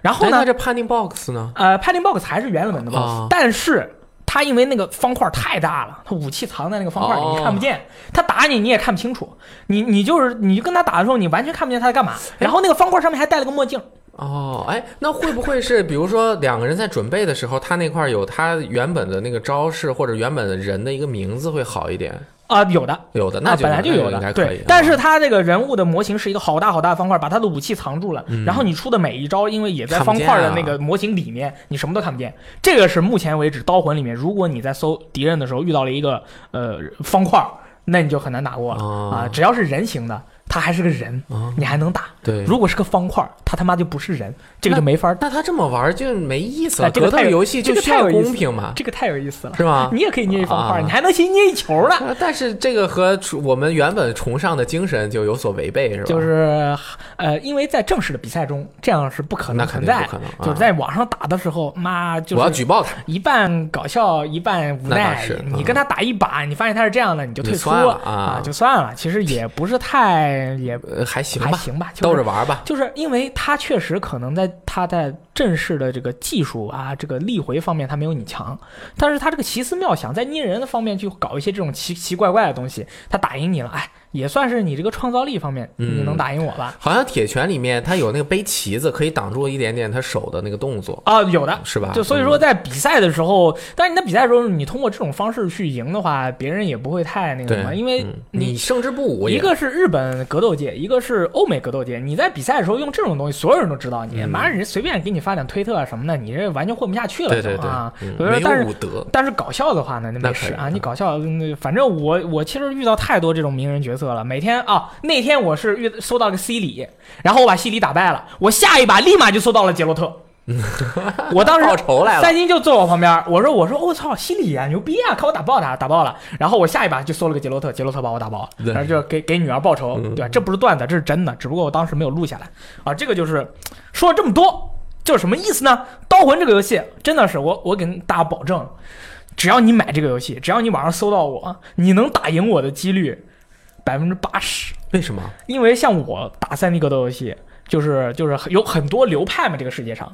然后哎，呢那，这判定 box 呢？呃，Padding Box 还是原本的 box，、啊但是它因为那个方块太大了，他武器藏在那个方块里，哦你看不见。他打你，你也看不清楚。你你就是你跟他打的时候，你完全看不见他在干嘛。然后那个方块上面还戴了个墨镜。哦，哎，那会不会是比如说两个人在准备的时候，他那块儿有他原本的那个招式或者原本的人的一个名字会好一点？啊、有的，有的，啊那，就本来就有的，对。。但是它这个人物的模型是一个好大好大的方块，把他的武器藏住了。嗯然后你出的每一招，因为也在方块的啊那个模型里面，你什么都看不见。这个是目前为止刀魂里面，如果你在搜敌人的时候遇到了一个呃方块，那你就很难打过了、哦啊。只要是人形的，他还是个人，哦你还能打。对，如果是个方块，他他妈就不是人，这个就没法儿。那他这么玩就没意思了。格斗哎这个太有游戏就太公平嘛，这个太有意思了，是吗？你也可以捏一方块，啊你还能去捏一球呢。啊 但是这个和我们原本崇尚的精神就有所违背，是吧？就是呃，因为在正式的比赛中，这样是不可能存在肯定不可能，就在网上打的时候，妈就我要是举报他。一半搞笑，一半无奈你跟他打一把，你发现他是这样的，你就退出啊就算了。其实也不是太也呃，还行吧，还行吧，就是逗着玩吧。就是因为他确实可能在他在正式的这个技术啊，这个力回方面他没有你强，但是他这个奇思妙想，在捏人的方面去搞一些这种奇奇怪怪的东西，他打赢你了，哎，也算是你这个创造力方面嗯你能打赢我吧？好像铁拳里面他有那个背旗子，可以挡住一点点他手的那个动作，啊，有的。是吧？就所以说，在比赛的时候，但是你在比赛的时候，你通过这种方式去赢的话，别人也不会太那个什么，因为嗯你你胜之不武，一个是日本格斗界，一个是欧美格斗界。你在比赛的时候用这种东西，所有人都知道你，马上人家随便给你发点推特啊什么的，你这完全混不下去了对对对啊。，所以说但是有武德，但是搞笑的话呢，那没事啊。你搞笑，那反正我我其实遇到太多这种名人角色了。每天啊，那天我是遇搜到个西里，然后我把西里打败了，我下一把立马就搜到了杰洛特。我当时报仇来了三星就坐我旁边，我说我说我操，西里啊，牛逼啊，看我打爆他，打爆了。然后我下一把就搜了个杰洛特，杰洛特把我打爆了，然后就给给女儿报仇，嗯对吧？这不是段子，这是真的，只不过我当时没有录下来啊。这个就是说了这么多，就是什么意思呢？刀魂这个游戏真的是我我给大家保证，只要你买这个游戏，只要你网上搜到我，你能打赢我的几率百分之八十。为什么？因为像我打三 D 格斗游戏，就是就是有很多流派嘛，这个世界上。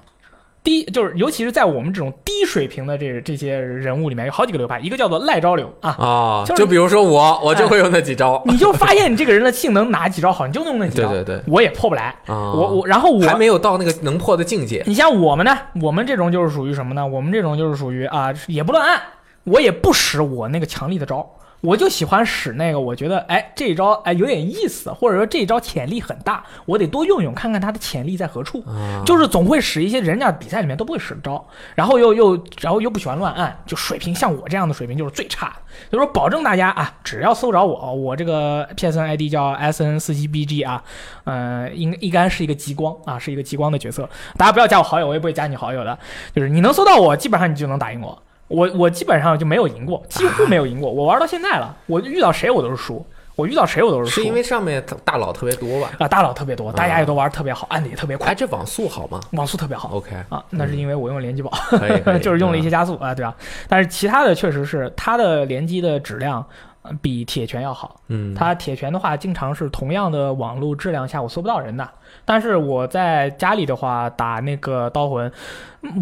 低就是，尤其是在我们这种低水平的这这些人物里面，有好几个流派，一个叫做赖招流啊，啊，就是就比如说我，我就会用那几招，你就发现你这个人的性能哪几招好，你就用那几招，对对对我也破不来，啊，我我然后我还没有到那个能破的境界，你像我们呢，我们这种就是属于什么呢？我们这种就是属于啊，也不乱按，我也不使我那个强力的招，我就喜欢使那个，我觉得哎这一招哎有点意思，或者说这一招潜力很大，我得多用用，看看它的潜力在何处。啊，就是总会使一些人家比赛里面都不会使的招，然后又又然后又不喜欢乱按，就水平像我这样的水平就是最差的。所以说，保证大家啊，只要搜着我，我这个 PSN ID 叫 S N 四七 BG 啊，呃，应应该是一个极光啊，是一个极光的角色。大家不要加我好友，我也不会加你好友的。就是你能搜到我，基本上你就能打赢我。我我基本上就没有赢过，几乎没有赢过。我玩到现在了，我遇到谁我都是输。我遇到谁我都是输。是因为上面大佬特别多吧？啊，大佬特别多，大家也都玩特别好，按的也特别快哎，，这网速好吗网速特别好。？OK，啊，那是因为我用联机宝，就是用了一些嗯加速啊，对吧？但是其他的确实是它的联机的质量呃比铁拳要好。嗯，它铁拳的话，经常是同样的网络质量下我搜不到人的。但是我在家里的话打那个刀魂，嗯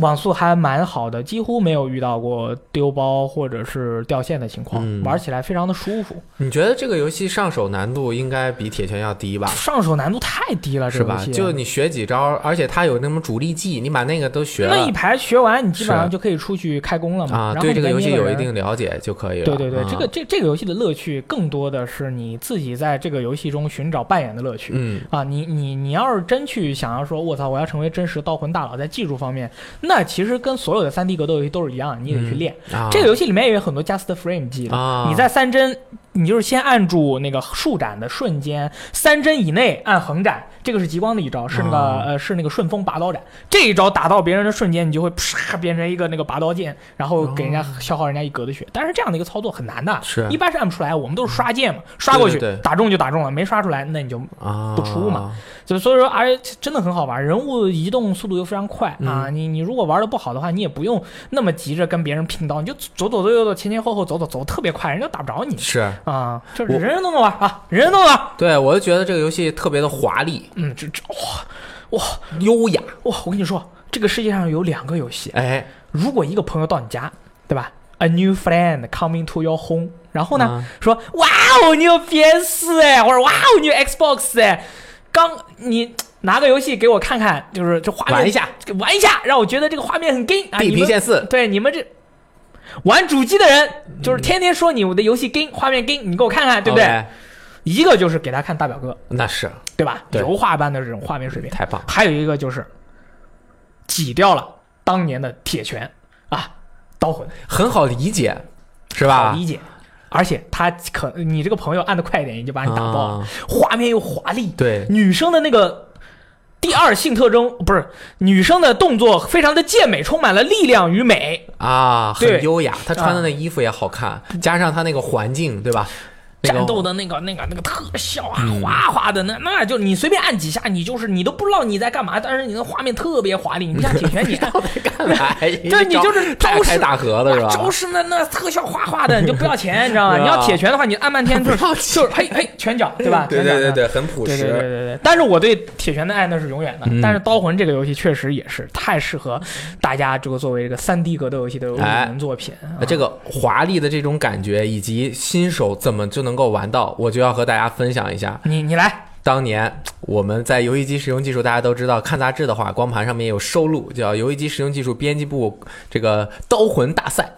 网速还蛮好的，几乎没有遇到过丢包或者是掉线的情况，嗯玩起来非常的舒服。你觉得这个游戏上手难度应该比铁拳要低吧？上手难度太低了，是吧？个就你学几招，而且它有那么主力技，你把那个都学了那一排学完，你基本上就可以出去开工了嘛。啊，对这个游戏有一定了解就可以了。对对对，啊这个这这个游戏的乐趣更多的是你自己在这个游戏中寻找扮演的乐趣。嗯啊，你你你要是真去想要说，我操，我要成为真实刀魂大佬，在技术方面，那其实跟所有的三 D 格斗游戏都是一样，你得去练。啊，这个游戏里面也有很多 just frame 技的，啊，你在三帧，你就是先按住那个竖斩的瞬间，三帧以内按横斩，这个是极光的一招，是那个、啊呃是那个顺风拔刀斩，这一招打到别人的瞬间，你就会啪变成一个那个拔刀剑，然后给人家消耗人家一格的血。但是这样的一个操作很难的，是一般是按不出来，我们都是刷剑嘛，刷过去对打中就打中了，没刷出来那你就啊不出嘛，就所以说，而且真的很好玩，人物移动速度又非常快、嗯啊！你你如果玩的不好的话，你也不用那么急着跟别人拼刀，你就走走走走走，前前后后走走走，特别快，人家打不着你是。啊！就是人人都能玩啊，人人都能玩。对，我就觉得这个游戏特别的华丽、嗯，这这哇哇优雅。哇！我跟你说，这个世界上有两个游戏，哎，如果一个朋友到你家，对吧？A new friend coming to your home，然后呢，啊说哇哦，你有 PS 哎，或者哇哦，你有 Xbox 哎，刚你拿个游戏给我看看，就是这画面玩一下玩一下，让我觉得这个画面很 gay 啊！《地平线四》对你们这玩主机的人，就是天天说你我的游戏 gay 画面 gay，你给我看看，对不对一个就是给他看大表哥，那是对吧？对油画般的这种画面水平，太棒。还有一个就是挤掉了当年的铁拳啊，刀魂。很好理解，是好吧？理解。而且他可，你这个朋友按的快一点，也就把你打爆了。啊画面又华丽，对，女生的那个第二性特征不是女生的动作非常的健美，充满了力量与美。啊，很优雅。她穿的那衣服也好看，加上她那个环境，对吧？那个战斗的那个、那个、那个特效啊，嗯哗哗的，那那就你随便按几下，你就是你都不知道你在干嘛，但是你的画面特别华丽。你不像铁拳，你按看来，对你就是招式大开大合的是吧？招式那那特效哗哗的，你就不要钱，你知道吗？你要铁拳的话，你按半天就是就是嘿嘿拳脚，对吧？对对对对，很朴对对对。对对，但是我对铁拳的爱那是永远的。嗯但是刀魂这个游戏确实也是太适合大家这个作为这个三 D 格斗游戏的入哎门作品。这个华丽的这种感觉，以及新手怎么就能够玩到，我就要和大家分享一下。你你来，当年我们在游戏机使用技术，大家都知道，看杂志的话，光盘上面有收录，叫游戏机使用技术编辑部这个刀魂大赛。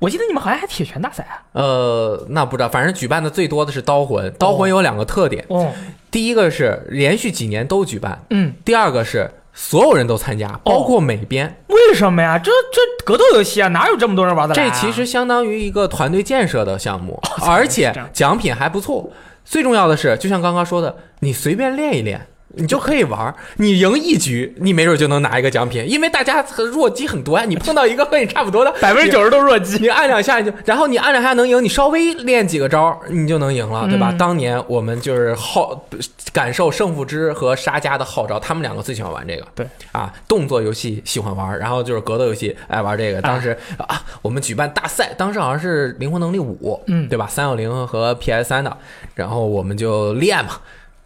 我记得你们好像还铁拳大赛啊？呃，那不知道，反正举办的最多的是刀魂。刀魂有两个特点，哦，第一个是连续几年都举办，嗯，第二个是所有人都参加，包括美编。为什么呀？这这格斗游戏啊，哪有这么多人玩的来、啊？这其实相当于一个团队建设的项目，而且奖品还不错。最重要的是，就像刚刚说的，你随便练一练。你就可以玩，你赢一局，你没准就能拿一个奖品，因为大家很弱鸡很多呀。你碰到一个和你差不多的，百分之九十都是弱鸡。你按两下就，然后你按两下能赢，你稍微练几个招儿，你就能赢了，对吧？嗯当年我们就是号感受胜负之和沙家的号召，他们两个最喜欢玩这个。对啊，动作游戏喜欢玩，然后就是格斗游戏爱玩这个。当时啊，我们举办大赛，当时好像是灵魂能力五，嗯对吧？三六零和 PS 三的，然后我们就练嘛。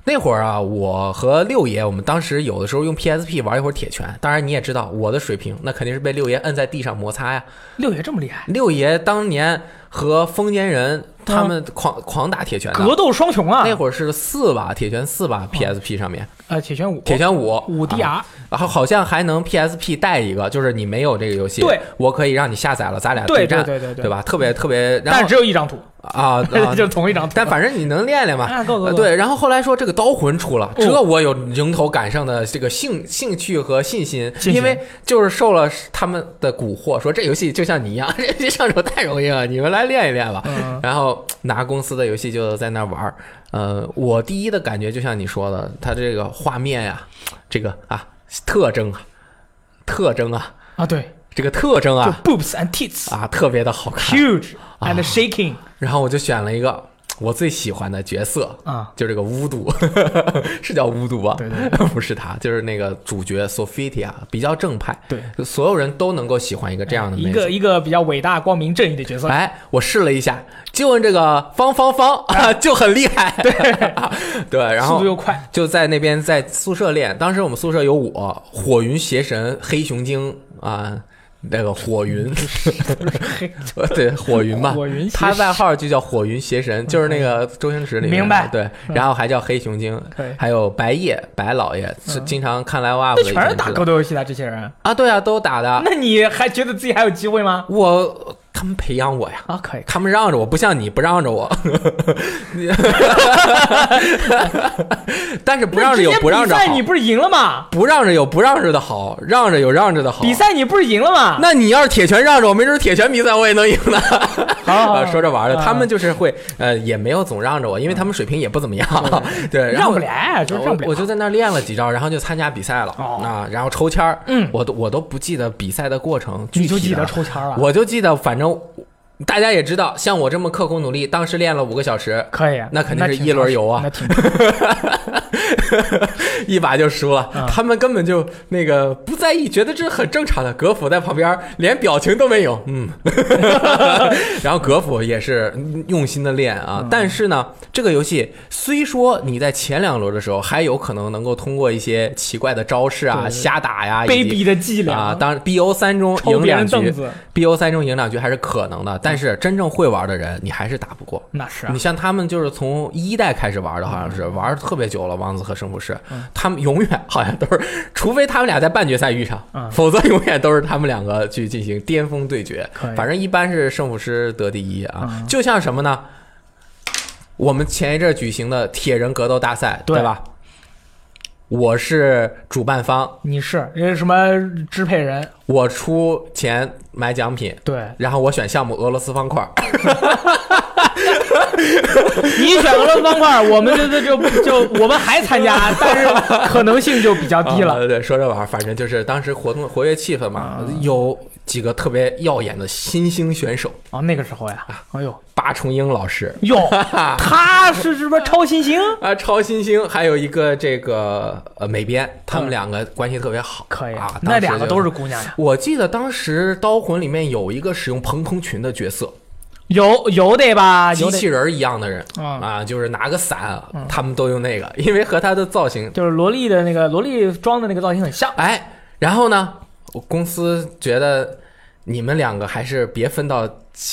那会儿啊，我和六爷，我们当时有的时候用 PSP 玩一会儿铁拳。当然你也知道我的水平，那肯定是被六爷摁在地上摩擦呀。六爷这么厉害，六爷当年和疯癫人他们狂、狂打铁拳的，格斗双雄啊！那会儿是四吧，铁拳四吧，PSP 上面，呃，铁拳五，铁拳五。五 DR，、啊。然后好像还能 PSP 带一个，就是你没有这个游戏，对，我可以让你下载了，咱俩对对战，对对对对。吧？特别特别，然但后只有一张图，啊 啊，就同一张图。但反正你能练练嘛。啊，够够呃，够，对，然后后来说这个刀魂出了，哦。这我有迎头赶上的这个兴兴趣和信心，因为就是受了他们的蛊惑，说这游戏就像你一样，这上手太容易了，你们来练一练吧。嗯，然后拿公司的游戏就在那玩儿。呃，我第一的感觉就像你说的，它这个画面呀，这个啊特征啊，特征啊，啊，对，这个特征啊 boobs and tits 啊特别的好看。huge 啊 and shaking，然后我就选了一个我最喜欢的角色啊，就这个巫毒，是叫巫毒吧？对对 不是他，就是那个主角 Sophia，比较正派，对，所有人都能够喜欢一个这样的。一个一个比较伟大、光明正义的角色。哎，我试了一下，就问这个方方方啊，就很厉害，对对，然后速度又快，就在那边在宿舍练。当时我们宿舍有我火云邪神黑熊精啊。那个火云，对火云吧，火云，他外号就叫火云邪神，就是那个周星驰里面，明白？对，然后还叫黑熊精，还有白夜白老爷，是经常看 up 的，全是打格斗游戏的这些人啊，对啊，都打的。那你还觉得自己还有机会吗？我。他们培养我呀啊，可以。他们让着我，不像你不让着我。但是不让着有不让着好。比赛你不是赢了吗？不让着有不让着的好，让着有让着的好。比赛你不是赢了吗？那你要是铁拳让着我，没准铁拳比赛我也能赢呢。啊，说着玩的，他们就是会呃，也没有总让着我，因为他们水平也不怎么样。对，让不来，就让不了。我就在那练了几招，然后就参加比赛了啊，然后抽签儿。嗯，我都我都不记得比赛的过程，你就记得抽签了。我就记得，反正。大家也知道，像我这么刻苦努力，当时练了五个小时，可以，那肯定是一轮游啊，那挺，一把就输了。他们根本就那个不在意，觉得这是很正常的。格府在旁边连表情都没有，嗯，然后格府也是用心的练啊。但是呢，这个游戏虽说你在前两轮的时候还有可能能够通过一些奇怪的招式啊、瞎打呀、卑鄙的伎俩啊，当然 BO 三中赢两局，BO 三中赢两局还是可能的。但是真正会玩的人，你还是打不过。那是你像他们，就是从一代开始玩的，好像是玩特别久了。王子和圣母士，他们永远 好像都是，除非他们俩在半决赛遇上，否则永远都是他们两个去进行巅峰对决。反正一般是圣母师得第一啊。就像什么呢？我们前一阵举行的铁人格斗大赛，对吧？我是主办方，你是因为什么支配人？我出钱买奖品，对，然后我选项目俄罗斯方块。你选俄罗斯方块，我们就就就就我们还参加，但是可能性就比较低了。对对，说这玩意儿，反正就是当时活动活跃气氛嘛，有几个特别耀眼的新兴选手。哦，那个时候呀，哎呦，八重樱老师哟，他是什么超新星啊？超新星，还有一个这个呃美编，他们两个关系特别好，可以啊。那两个都是姑娘呀。我记得当时刀魂里面有一个使用蓬蓬裙的角色。有有得吧，机器人一样的人啊，就是拿个伞，他们都用那个，因为和他的造型就是萝莉的那个萝莉装的那个造型很像。哎，然后呢，公司觉得你们两个还是别分到，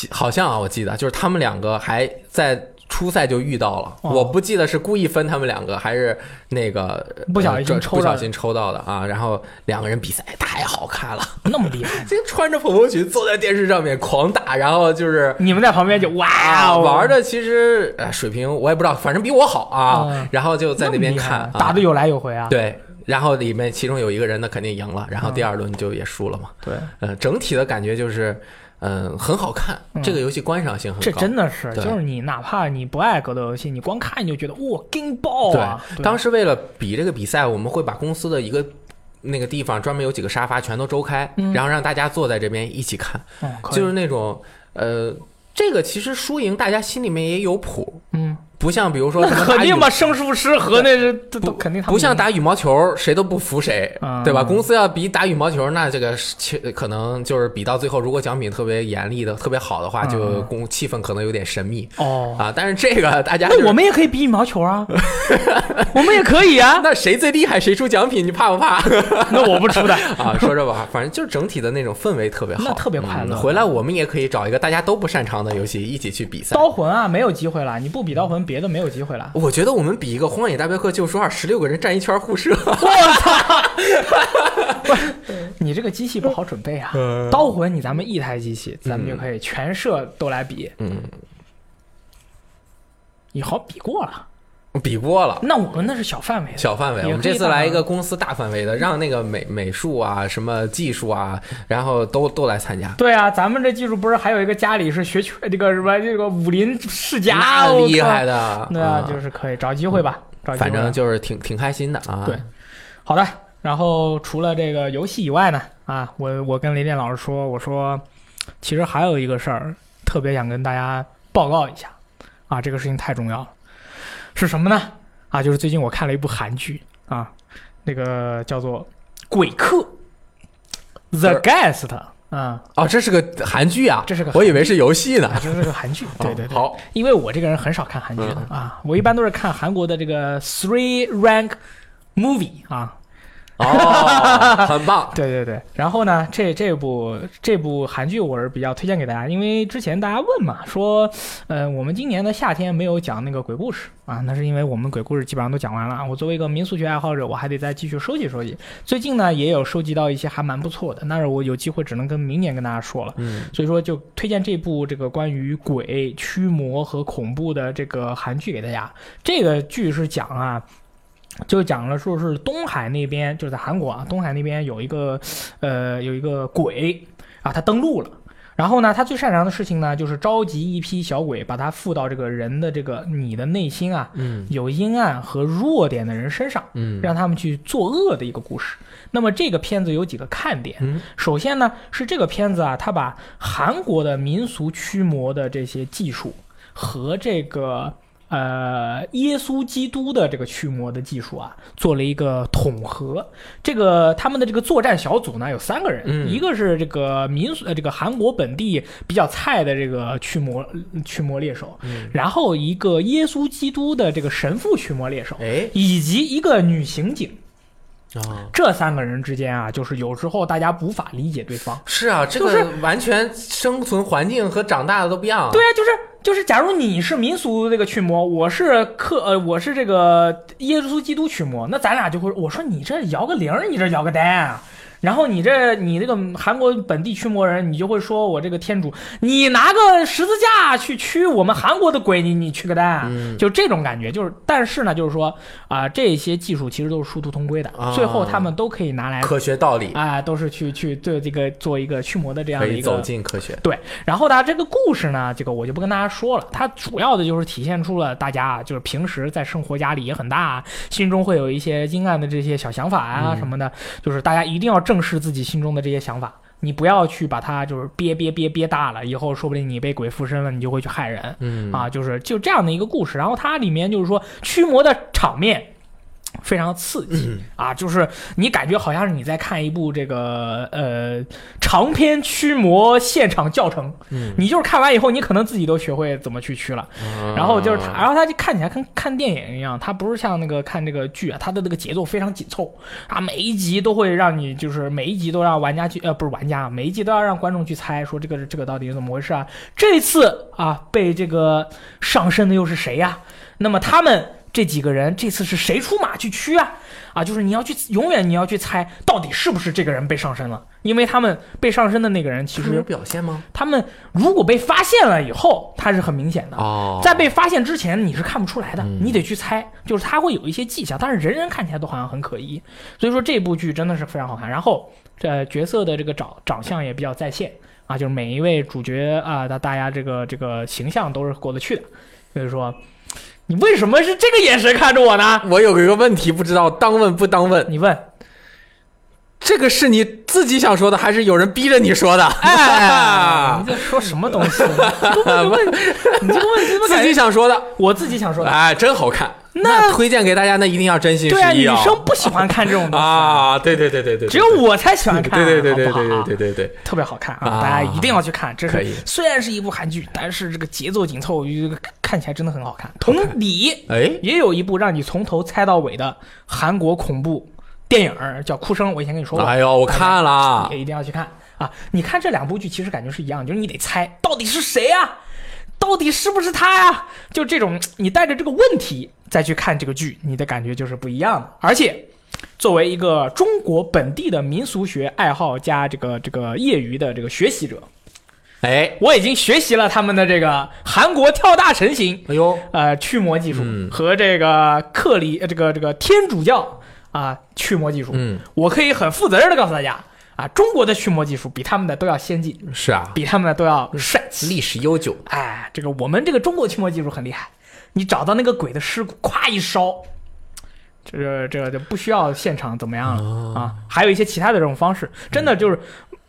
好像啊，我记得就是他们两个还在。初赛就遇到了，我不记得是故意分他们两个，还是那个不小心抽不小心抽到的啊。然后两个人比赛太好看了，那么厉害，就穿着蓬蓬裙坐在电视上面狂打，然后就是你们在旁边就哇，玩的其实水平我也不知道，反正比我好啊。然后就在那边看，打的有来有回啊。对，然后里面其中有一个人呢肯定赢了，然后第二轮就也输了嘛。对，呃，整体的感觉就是。嗯，很好看，这个游戏观赏性很高。这真的是，就是你哪怕你不爱格斗游戏，你光看你就觉得哇，劲爆啊！对，当时为了比这个比赛，我们会把公司的一个那个地方专门有几个沙发全都周开，然后让大家坐在这边一起看，就是那种呃，这个其实输赢大家心里面也有谱，嗯。不像比如说，肯定吧，胜负师和那是都肯定。不像打羽毛球，谁都不服谁，对吧？公司要比打羽毛球，那这个可能就是比到最后，如果奖品特别严厉的、特别好的话，就公气氛可能有点神秘哦啊。但是这个大家，那我们也可以比羽毛球啊，我们也可以啊。那谁最厉害，谁出奖品，你怕不怕？那我不出的啊。说着吧，反正就是整体的那种氛围特别好，特别快乐。回来我们也可以找一个大家都不擅长的游戏一起去比赛。刀魂啊，没有机会了，你不比刀魂。别的没有机会了。我觉得我们比一个《荒野大镖客：救赎二》，十六个人站一圈互射。我操！你这个机器不好准备啊！刀魂，你咱们一台机器，咱们就可以全射都来比。嗯，你好比过了。比过了，那我们那是小范围，小范围。我们这次来一个公司大范围的，让那个美美术啊、什么技术啊，然后都都来参加。对啊，咱们这技术不是还有一个家里是学这个什么这个武林世家，厉害的。对啊，就是可以找机会吧，找反正就是挺挺开心的啊。对，好的。然后除了这个游戏以外呢，啊，我我跟雷电老师说，我说其实还有一个事儿特别想跟大家报告一下。啊，这个事情太重要了。是什么呢？啊，就是最近我看了一部韩剧啊，那个叫做《鬼客》The Guest 啊，哦，这是个韩剧啊，这是个我以为是游戏呢啊，。这是个韩剧。对对对，好，因为我这个人很少看韩剧的、啊，我一般都是看韩国的这个 Three Rank Movie 啊，哦，很棒。对对对，然后呢，这这部这部韩剧我是比较推荐给大家，因为之前大家问嘛，说，呃，我们今年的夏天没有讲那个鬼故事啊，那是因为我们鬼故事基本上都讲完了。我作为一个民俗学爱好者，我还得再继续收集收集。最近呢，也有收集到一些还蛮不错的，但是我有机会只能跟明年跟大家说了。嗯，所以说就推荐这部这个关于鬼、驱魔和恐怖的这个韩剧给大家。这个剧是讲啊，就讲了说是东海那边，就是在韩国啊，东海那边有一个呃有一个鬼啊，他登陆了。然后呢，他最擅长的事情呢，就是召集一批小鬼，把他附到这个人的这个你的内心啊，嗯有阴暗和弱点的人身上，嗯让他们去作恶的一个故事。那么这个片子有几个看点，嗯首先呢是这个片子啊，它把韩国的民俗驱魔的这些技术和这个呃耶稣基督的这个驱魔的技术啊做了一个统合。这个他们的这个作战小组呢有三个人，嗯一个是这个民俗呃这个韩国本地比较菜的这个驱魔驱魔猎手，嗯然后一个耶稣基督的这个神父驱魔猎手，哎以及一个女刑警。啊，这三个人之间啊，就是有时候大家无法理解对方。是啊，这就是个完全生存环境和长大的都不一样。对啊，就是就是，假如你是民俗这个驱魔，我是克呃，我是这个耶稣基督驱魔，那咱俩就会，我说你这摇个铃，你这摇个蛋啊。然后你这你这个韩国本地驱魔人，你就会说我这个天主，你拿个十字架去驱我们韩国的鬼，你你驱个蛋啊，嗯。就这种感觉。就是，但是呢，就是说啊、这些技术其实都是殊途同归的，啊。最后他们都可以拿来科学道理。啊、都是去去对这个做一个驱魔的这样的一个走进科学。对，然后呢，这个故事呢，这个我就不跟大家说了，它主要的就是体现出了大家啊，就是平时在生活压力也很大，心中会有一些阴暗的这些小想法啊嗯。什么的，就是大家一定要正视自己心中的这些想法，你不要去把它就是憋憋憋憋大了，以后说不定你被鬼附身了，你就会去害人。嗯啊，就是就这样的一个故事。然后它里面就是说驱魔的场面非常刺激、嗯啊，就是你感觉好像是你在看一部这个呃长篇驱魔现场教程。嗯，你就是看完以后，你可能自己都学会怎么去驱了。然后就是它，然后他就看起来跟看电影一样，他不是像那个看这个剧啊，它的那个节奏非常紧凑啊，每一集都会让你就是每一集都让玩家去呃不是玩家，每一集都要让观众去猜说这个这个到底是怎么回事啊？这次啊被这个上身的又是谁呀、那么他们这几个人这次是谁出马去驱啊？啊，就是你要去永远你要去猜到底是不是这个人被上身了，因为他们被上身的那个人其实有表现吗？他们如果被发现了以后，他是很明显的。哦，在被发现之前，你是看不出来的，嗯你得去猜，就是他会有一些迹象，但是人人看起来都好像很可疑，所以说这部剧真的是非常好看。然后这角色的这个长长相也比较在线啊，就是每一位主角啊，大大家这个这个形象都是过得去的，所以说你为什么是这个眼神看着我呢？我有一个问题，不知道当问不当问，你问，这个是你自己想说的，还是有人逼着你说的？哎，你在说什么东西？你这个问 题，你这个问题自己想说的，我自己想说的？哎，真好看。那推荐给大家，那一定要真心实对啊，女意啊！生不喜欢看这种东西，啊，对对对对对，只有我才喜欢看，对对对对对对对对对，特别好看啊！啊大家一定要去看。这可以是虽然是一部韩剧，但是这个节奏紧凑，这个看起来真的很好看。同理，哎，也有一部让你从头猜到尾的韩国恐怖电影儿，叫《哭声》。我以前跟你说过，哎呦，我看了也，一定要去看啊！你看这两部剧，其实感觉是一样，就是你得猜到底是谁呀、到底是不是他呀？就这种，你带着这个问题再去看这个剧，你的感觉就是不一样的。而且，作为一个中国本地的民俗学爱好加这个这个业余的这个学习者，哎，我已经学习了他们的这个韩国跳大神型哎呦，呃驱魔技术嗯。和这个克里呃这个这个天主教啊驱魔技术。嗯，我可以很负责任的告诉大家啊，中国的驱魔技术比他们的都要先进，是啊，比他们的都要帅气。历史悠久，哎，这个我们这个中国驱魔技术很厉害，你找到那个鬼的尸骨，咵一烧，这个这个就不需要现场怎么样了、哦啊。还有一些其他的这种方式，真的就是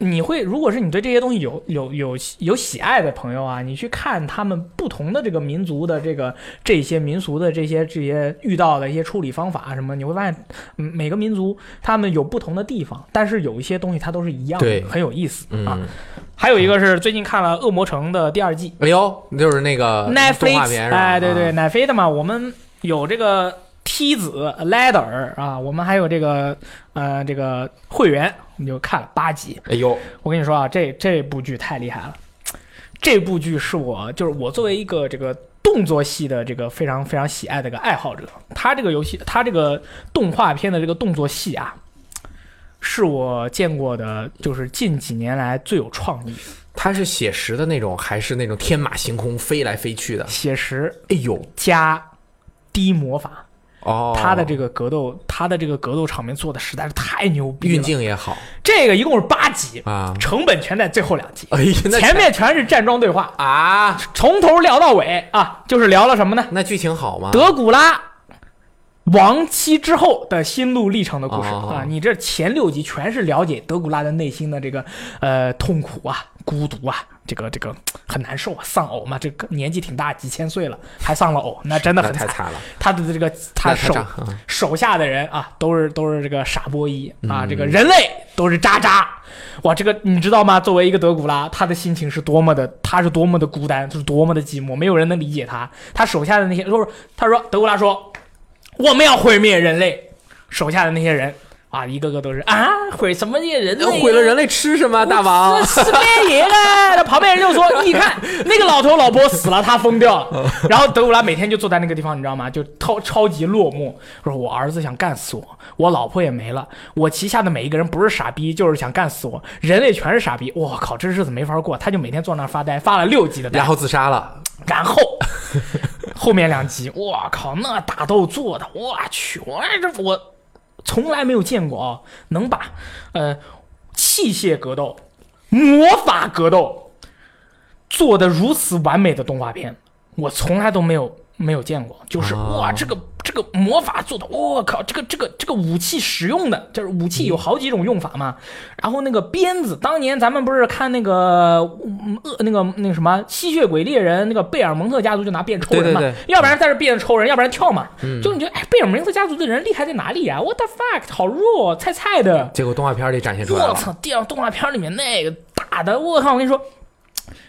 你会，如果是你对这些东西有有有有喜爱的朋友啊，你去看他们不同的这个民族的这个这些民俗的这些这些遇到的一些处理方法什么，你会发现，嗯，每个民族他们有不同的地方，但是有一些东西它都是一样的对，很有意思啊。嗯，还有一个是最近看了《恶魔城》的第二季哎呦，就是那个动画 Netflix，片？哎，对对，啊，奈飞的嘛，我们有这个梯子 ladder 啊，我们还有这个呃这个会员，我们就看了八集。哎呦，我跟你说啊，这这部剧太厉害了，这部剧是我就是我作为一个这个动作戏的这个非常非常喜爱的一个爱好者，他这个游戏他这个动画片的这个动作戏啊，是我见过的，就是近几年来最有创意、它是写实的那种，还是那种天马行空飞来飞去的？写实哎呦，加低魔法。哦，他的这个格斗，他的这个格斗场面做的实在是太牛逼了。运镜也好这个一共是八集，啊。成本全在最后两集，哎呀，那前面全是站桩对话，啊，从头聊到尾啊，就是聊了什么呢？那剧情好吗？德古拉亡妻之后的心路历程的故事、哦啊！你这前六集全是了解德古拉的内心的这个呃痛苦啊、孤独啊，这个这个很难受啊，丧偶嘛，这个年纪挺大，几千岁了还丧了偶，那真的很惨。了。他的这个他手手下的人啊，都是都是这个傻波一啊，嗯这个人类都是渣渣。哇，这个你知道吗？作为一个德古拉，他的心情是多么的，他是多么的孤单，是多么的寂寞，没有人能理解他。他手下的那些，就是他说德古拉说，我们要毁灭人类，手下的那些人啊，一个个都是啊，毁什么灭人类啊？毁了人类吃什么？大王这死别爷了！那旁边人就说：“你看那个老头老婆死了，他疯掉了。”然后德古拉每天就坐在那个地方，你知道吗？就超超级落寞，说：“我儿子想干死我，我老婆也没了，我旗下的每一个人不是傻逼，就是想干死我，人类全是傻逼。我靠，这日子没法过。”他就每天坐那儿发呆，发了六集的呆然。后自杀了。然后后面两集，我靠，那打斗做的，我去，我这我从来没有见过啊，能把呃器械格斗、魔法格斗做的如此完美的动画片，我从来都没有没有见过。就是哦哇，这个这个魔法做的，我靠，这个这个这个武器使用的，就是武器有好几种用法嘛。然后那个鞭子，当年咱们不是看那个嗯恶那个那个什么吸血鬼猎人，那个贝尔蒙特家族就拿鞭抽人嘛，对对要不然在这鞭子抽人，要不然跳嘛。就你觉得哎，贝尔蒙特家族的人厉害在哪里呀、w h a t the fuck，好弱，菜菜的。结果动画片里展现出来了。我操！电动画片里面那个打的，我靠！我跟你说，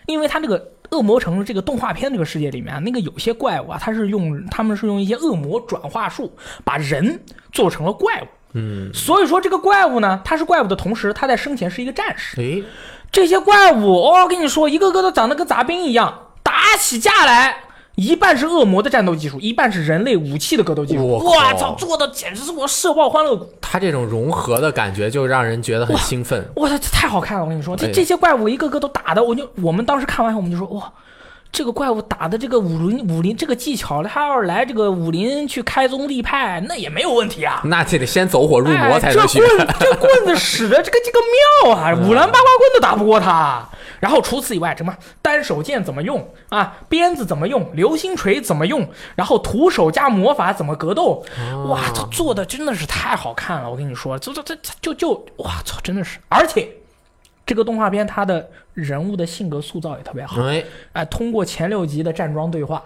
因为他那个恶魔城这个动画片这个世界里面啊，那个有些怪物啊，它是用他们是用一些恶魔转化术把人做成了怪物。嗯，所以说这个怪物呢，它是怪物的同时，它在生前是一个战士。哎，这些怪物，哦，跟你说，一个个都长得跟杂兵一样，打起架来。一半是恶魔的战斗技术，一半是人类武器的格斗技术。我操，做的简直是我社爆欢乐谷。他这种融合的感觉就让人觉得很兴奋。哇，这太好看了！我跟你说，这哎这些怪物一个个都打的，我就我们当时看完后，我们就说哇，这个怪物打的这个武林武林这个技巧，他要是来这个武林去开宗立派，那也没有问题啊。那这得先走火入魔哎，才能学。这棍这棍子使的这个这个妙啊，五郎八卦棍都打不过他。然后除此以外，什么单手剑怎么用啊？鞭子怎么用？流星锤怎么用？然后徒手加魔法怎么格斗？哇，他做的真的是太好看了！我跟你说，这这这这就就哇操，真的是，而且这个动画片它的人物的性格塑造也特别好。哎，哎，通过前六集的站桩对话，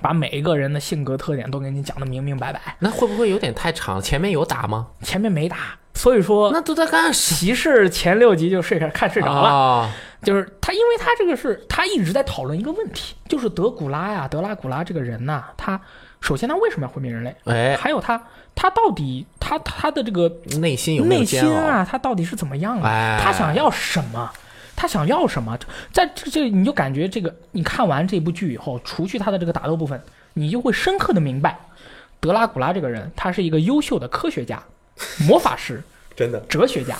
把每一个人的性格特点都给你讲的明明白白。那会不会有点太长？前面有打吗？前面没打，所以说那都在干啥？骑士前六集就睡着看睡着了。啊就是他，因为他这个是他一直在讨论一个问题，就是德古拉呀，德拉古拉这个人呐，他首先他为什么要毁灭人类？哎，还有他他到底他他的这个内心有没有内心？啊，他到底是怎么样啊？哎他想要什么？他想要什么？在这这你就感觉这个，你看完这部剧以后，除去他的这个打斗部分，你就会深刻的明白，德拉古拉这个人，他是一个优秀的科学家、魔法师、真的哲学家，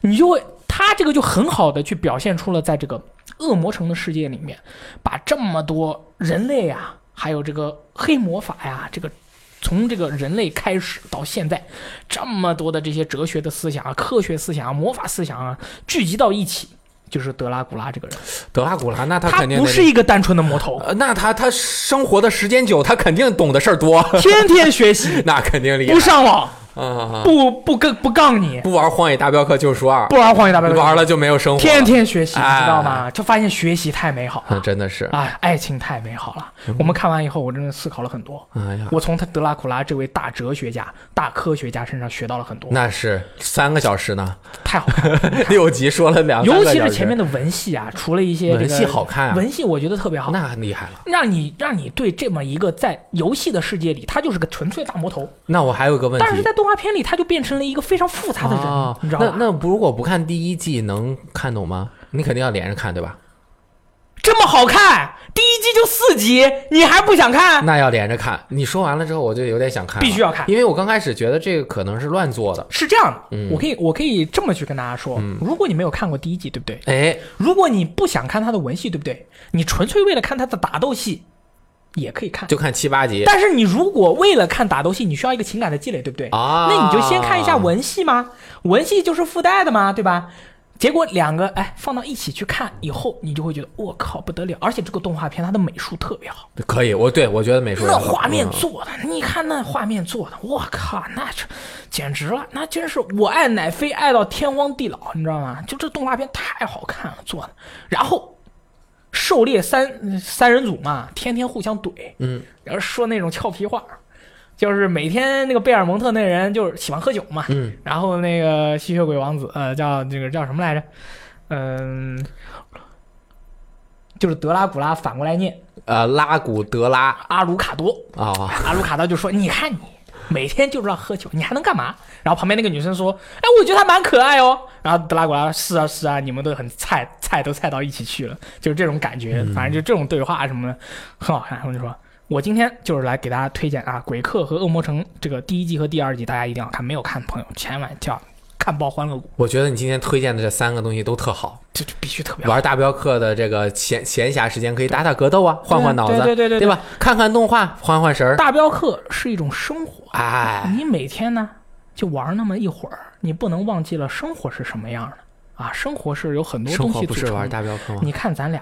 你就会他这个就很好的去表现出了在这个恶魔城的世界里面，把这么多人类啊，还有这个黑魔法呀，这个从这个人类开始到现在，这么多的这些哲学的思想啊、科学思想啊、魔法思想啊聚集到一起，就是德拉古拉这个人，德拉古拉，那他他肯定得不是一个单纯的魔头，呃，那他他生活的时间久，他肯定懂的事儿多，天天学习，那肯定厉害。不。上网，啊，不不跟不杠你，不玩《荒野大镖客：救赎二。不》，玩荒野大镖客，玩了就没有生活，天天学习，你哎知道吗？就发现学习太美好。嗯，了，真的是，哎，爱情太美好了。我们看完以后，我真的思考了很多。哎呀，我从他德拉库拉这位大哲学家、大科学家身上学到了很多，那是三个小时呢，太好看了。六集说了两，尤其是前面的文戏啊，除了一些这个文戏好看啊。文戏我觉得特别好，那厉害了。让你让你对这么一个在游戏的世界里，他就是个纯粹大魔头，那我还有个问题。但是在动画片里，他就变成了一个非常复杂的人，哦你知道吧？那那不如果不看第一季能看懂吗？你肯定要连着看，对吧？这么好看，第一季就四集，你还不想看？那要连着看。你说完了之后，我就有点想看，必须要看因为我刚开始觉得这个可能是乱做的。是这样的，嗯我可以我可以这么去跟大家说，如果你没有看过第一季，对不对？哎，如果你不想看他的文戏，对不对？你纯粹为了看他的打斗戏，也可以看。就看七八集但是你如果为了看打斗戏，你需要一个情感的积累，对不对？啊。那你就先看一下文戏嘛，文戏就是附带的嘛，对吧？结果两个哎放到一起去看以后，你就会觉得我靠不得了，而且这个动画片它的美术特别好，可以，我对我觉得美术那画面嗯做的，你看那画面做的，我靠，那这简直了，那真是我爱奶飞爱到天荒地老，你知道吗？就这动画片太好看了做的，然后狩猎三三人组嘛，天天互相怼，嗯，然后说那种俏皮话，就是每天那个贝尔蒙特那人就是喜欢喝酒嘛，嗯，然后那个吸血鬼王子，呃，叫这个叫什么来着？嗯、就是德拉古拉反过来念呃，拉古德拉。阿鲁卡多，啊，阿鲁卡多就说：“你看你每天就知道喝酒，你还能干嘛？”然后旁边那个女生说：“哎，我觉得他蛮可爱哦。”然后德拉古拉：“是啊是啊，你们都很菜，菜都菜到一起去了，就是这种感觉。反正就这种对话什么的很好看。”我就说。我今天就是来给大家推荐啊，《鬼客》和《恶魔城》这个第一季和第二季，大家一定要看。没有看的朋友，千万叫看爆欢乐谷，我觉得你今天推荐的这三个东西都特好。这就必须特别好。玩大镖客的这个闲闲暇时间可以打打格斗啊，换换脑子，对对对对对吧？看看动画，换换神儿。大镖客是一种生活，哎，你每天呢就玩那么一会儿，你不能忘记了生活是什么样的啊！生活是有很多东西不是玩大镖客吗？你看咱俩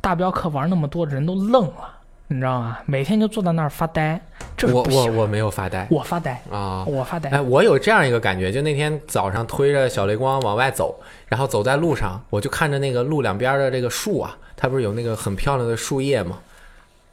大镖客玩那么多，人都愣了，你知道吗？每天就坐在那儿发呆，这我。我我没有发呆我发呆，啊。我发呆。哎，我有这样一个感觉，就那天早上推着小雷光往外走，然后走在路上，我就看着那个路两边的这个树啊，它不是有那个很漂亮的树叶吗？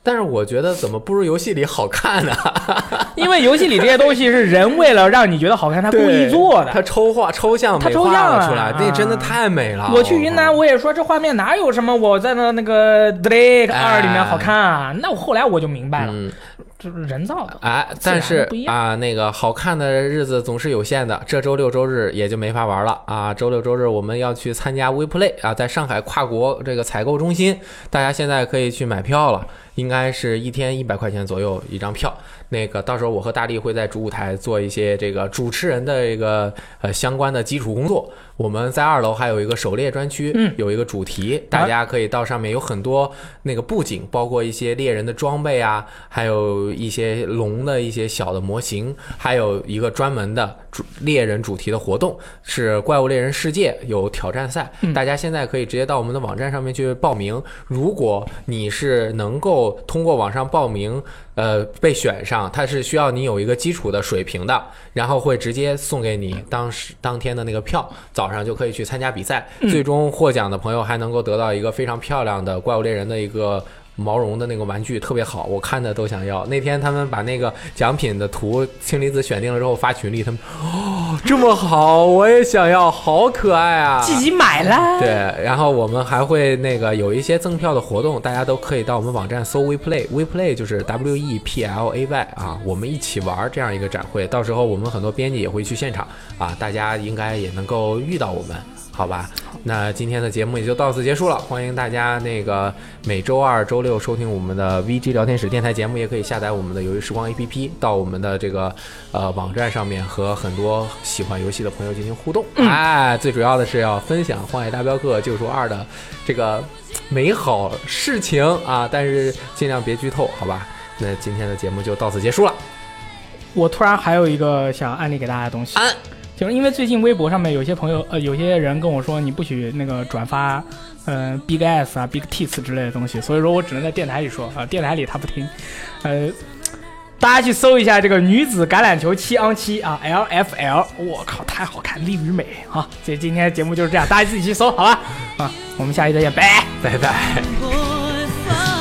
但是我觉得怎么不如游戏里好看呢？因为游戏里这些东西是人为了让你觉得好看，他故意做的。他抽画抽象它美化抽象了了出来，那真的啊太美了。我去云南，我也说这画面哪有什么我在那那个《Drake 二》里面好看啊？那我后来我就明白了，嗯，这是人造的。哎，但是啊，那个好看的日子总是有限的，这周六周日也就没法玩了啊。周六周日我们要去参加 WePlay 啊，在上海跨国这个采购中心，大家现在可以去买票了，应该是一天一百块钱左右一张票。那个到时候我和大力会在主舞台做一些这个主持人的一个呃相关的基础工作。我们在二楼还有一个狩猎专区，嗯有一个主题，大家可以到上面有很多那个布景，包括一些猎人的装备啊，还有一些龙的一些小的模型，还有一个专门的主猎人主题的活动，是怪物猎人世界有挑战赛，嗯大家现在可以直接到我们的网站上面去报名。如果你是能够通过网上报名，呃，被选上，它是需要你有一个基础的水平的，然后会直接送给你当时当天的那个票，早上就可以去参加比赛。最终获奖的朋友还能够得到一个非常漂亮的怪物猎人的一个。毛绒的那个玩具特别好，我看的都想要。那天他们把那个奖品的图氢离子选定了之后发群里，他们哦这么好，我也想要，好可爱啊！自己买了。对，然后我们还会那个有一些赠票的活动，大家都可以到我们网站搜 WePlay，WePlay 就是 W E P L A Y 啊，我们一起玩这样一个展会，到时候我们很多编辑也会去现场啊，大家应该也能够遇到我们。好吧，那今天的节目也就到此结束了。欢迎大家那个每周二、周六收听我们的 VG 聊天室电台节目，也可以下载我们的游戏时光 APP，到我们的这个呃网站上面和很多喜欢游戏的朋友进行互动。哎，最主要的是要分享《荒野大镖客：救赎二》的这个美好事情啊，但是尽量别剧透，好吧？那今天的节目就到此结束了。我突然还有一个想安利给大家的东西，安就是因为最近微博上面有些朋友呃有些人跟我说你不许那个转发。嗯、b i g S 啊，Big Tits 之类的东西，所以说我只能在电台里说啊，电台里他不听。呃，大家去搜一下这个女子橄榄球七 on 七啊，LFL，我靠，太好看，力与美啊！这今天节目就是这样，大家自己去搜好吧？啊，我们下期再见，拜。拜拜。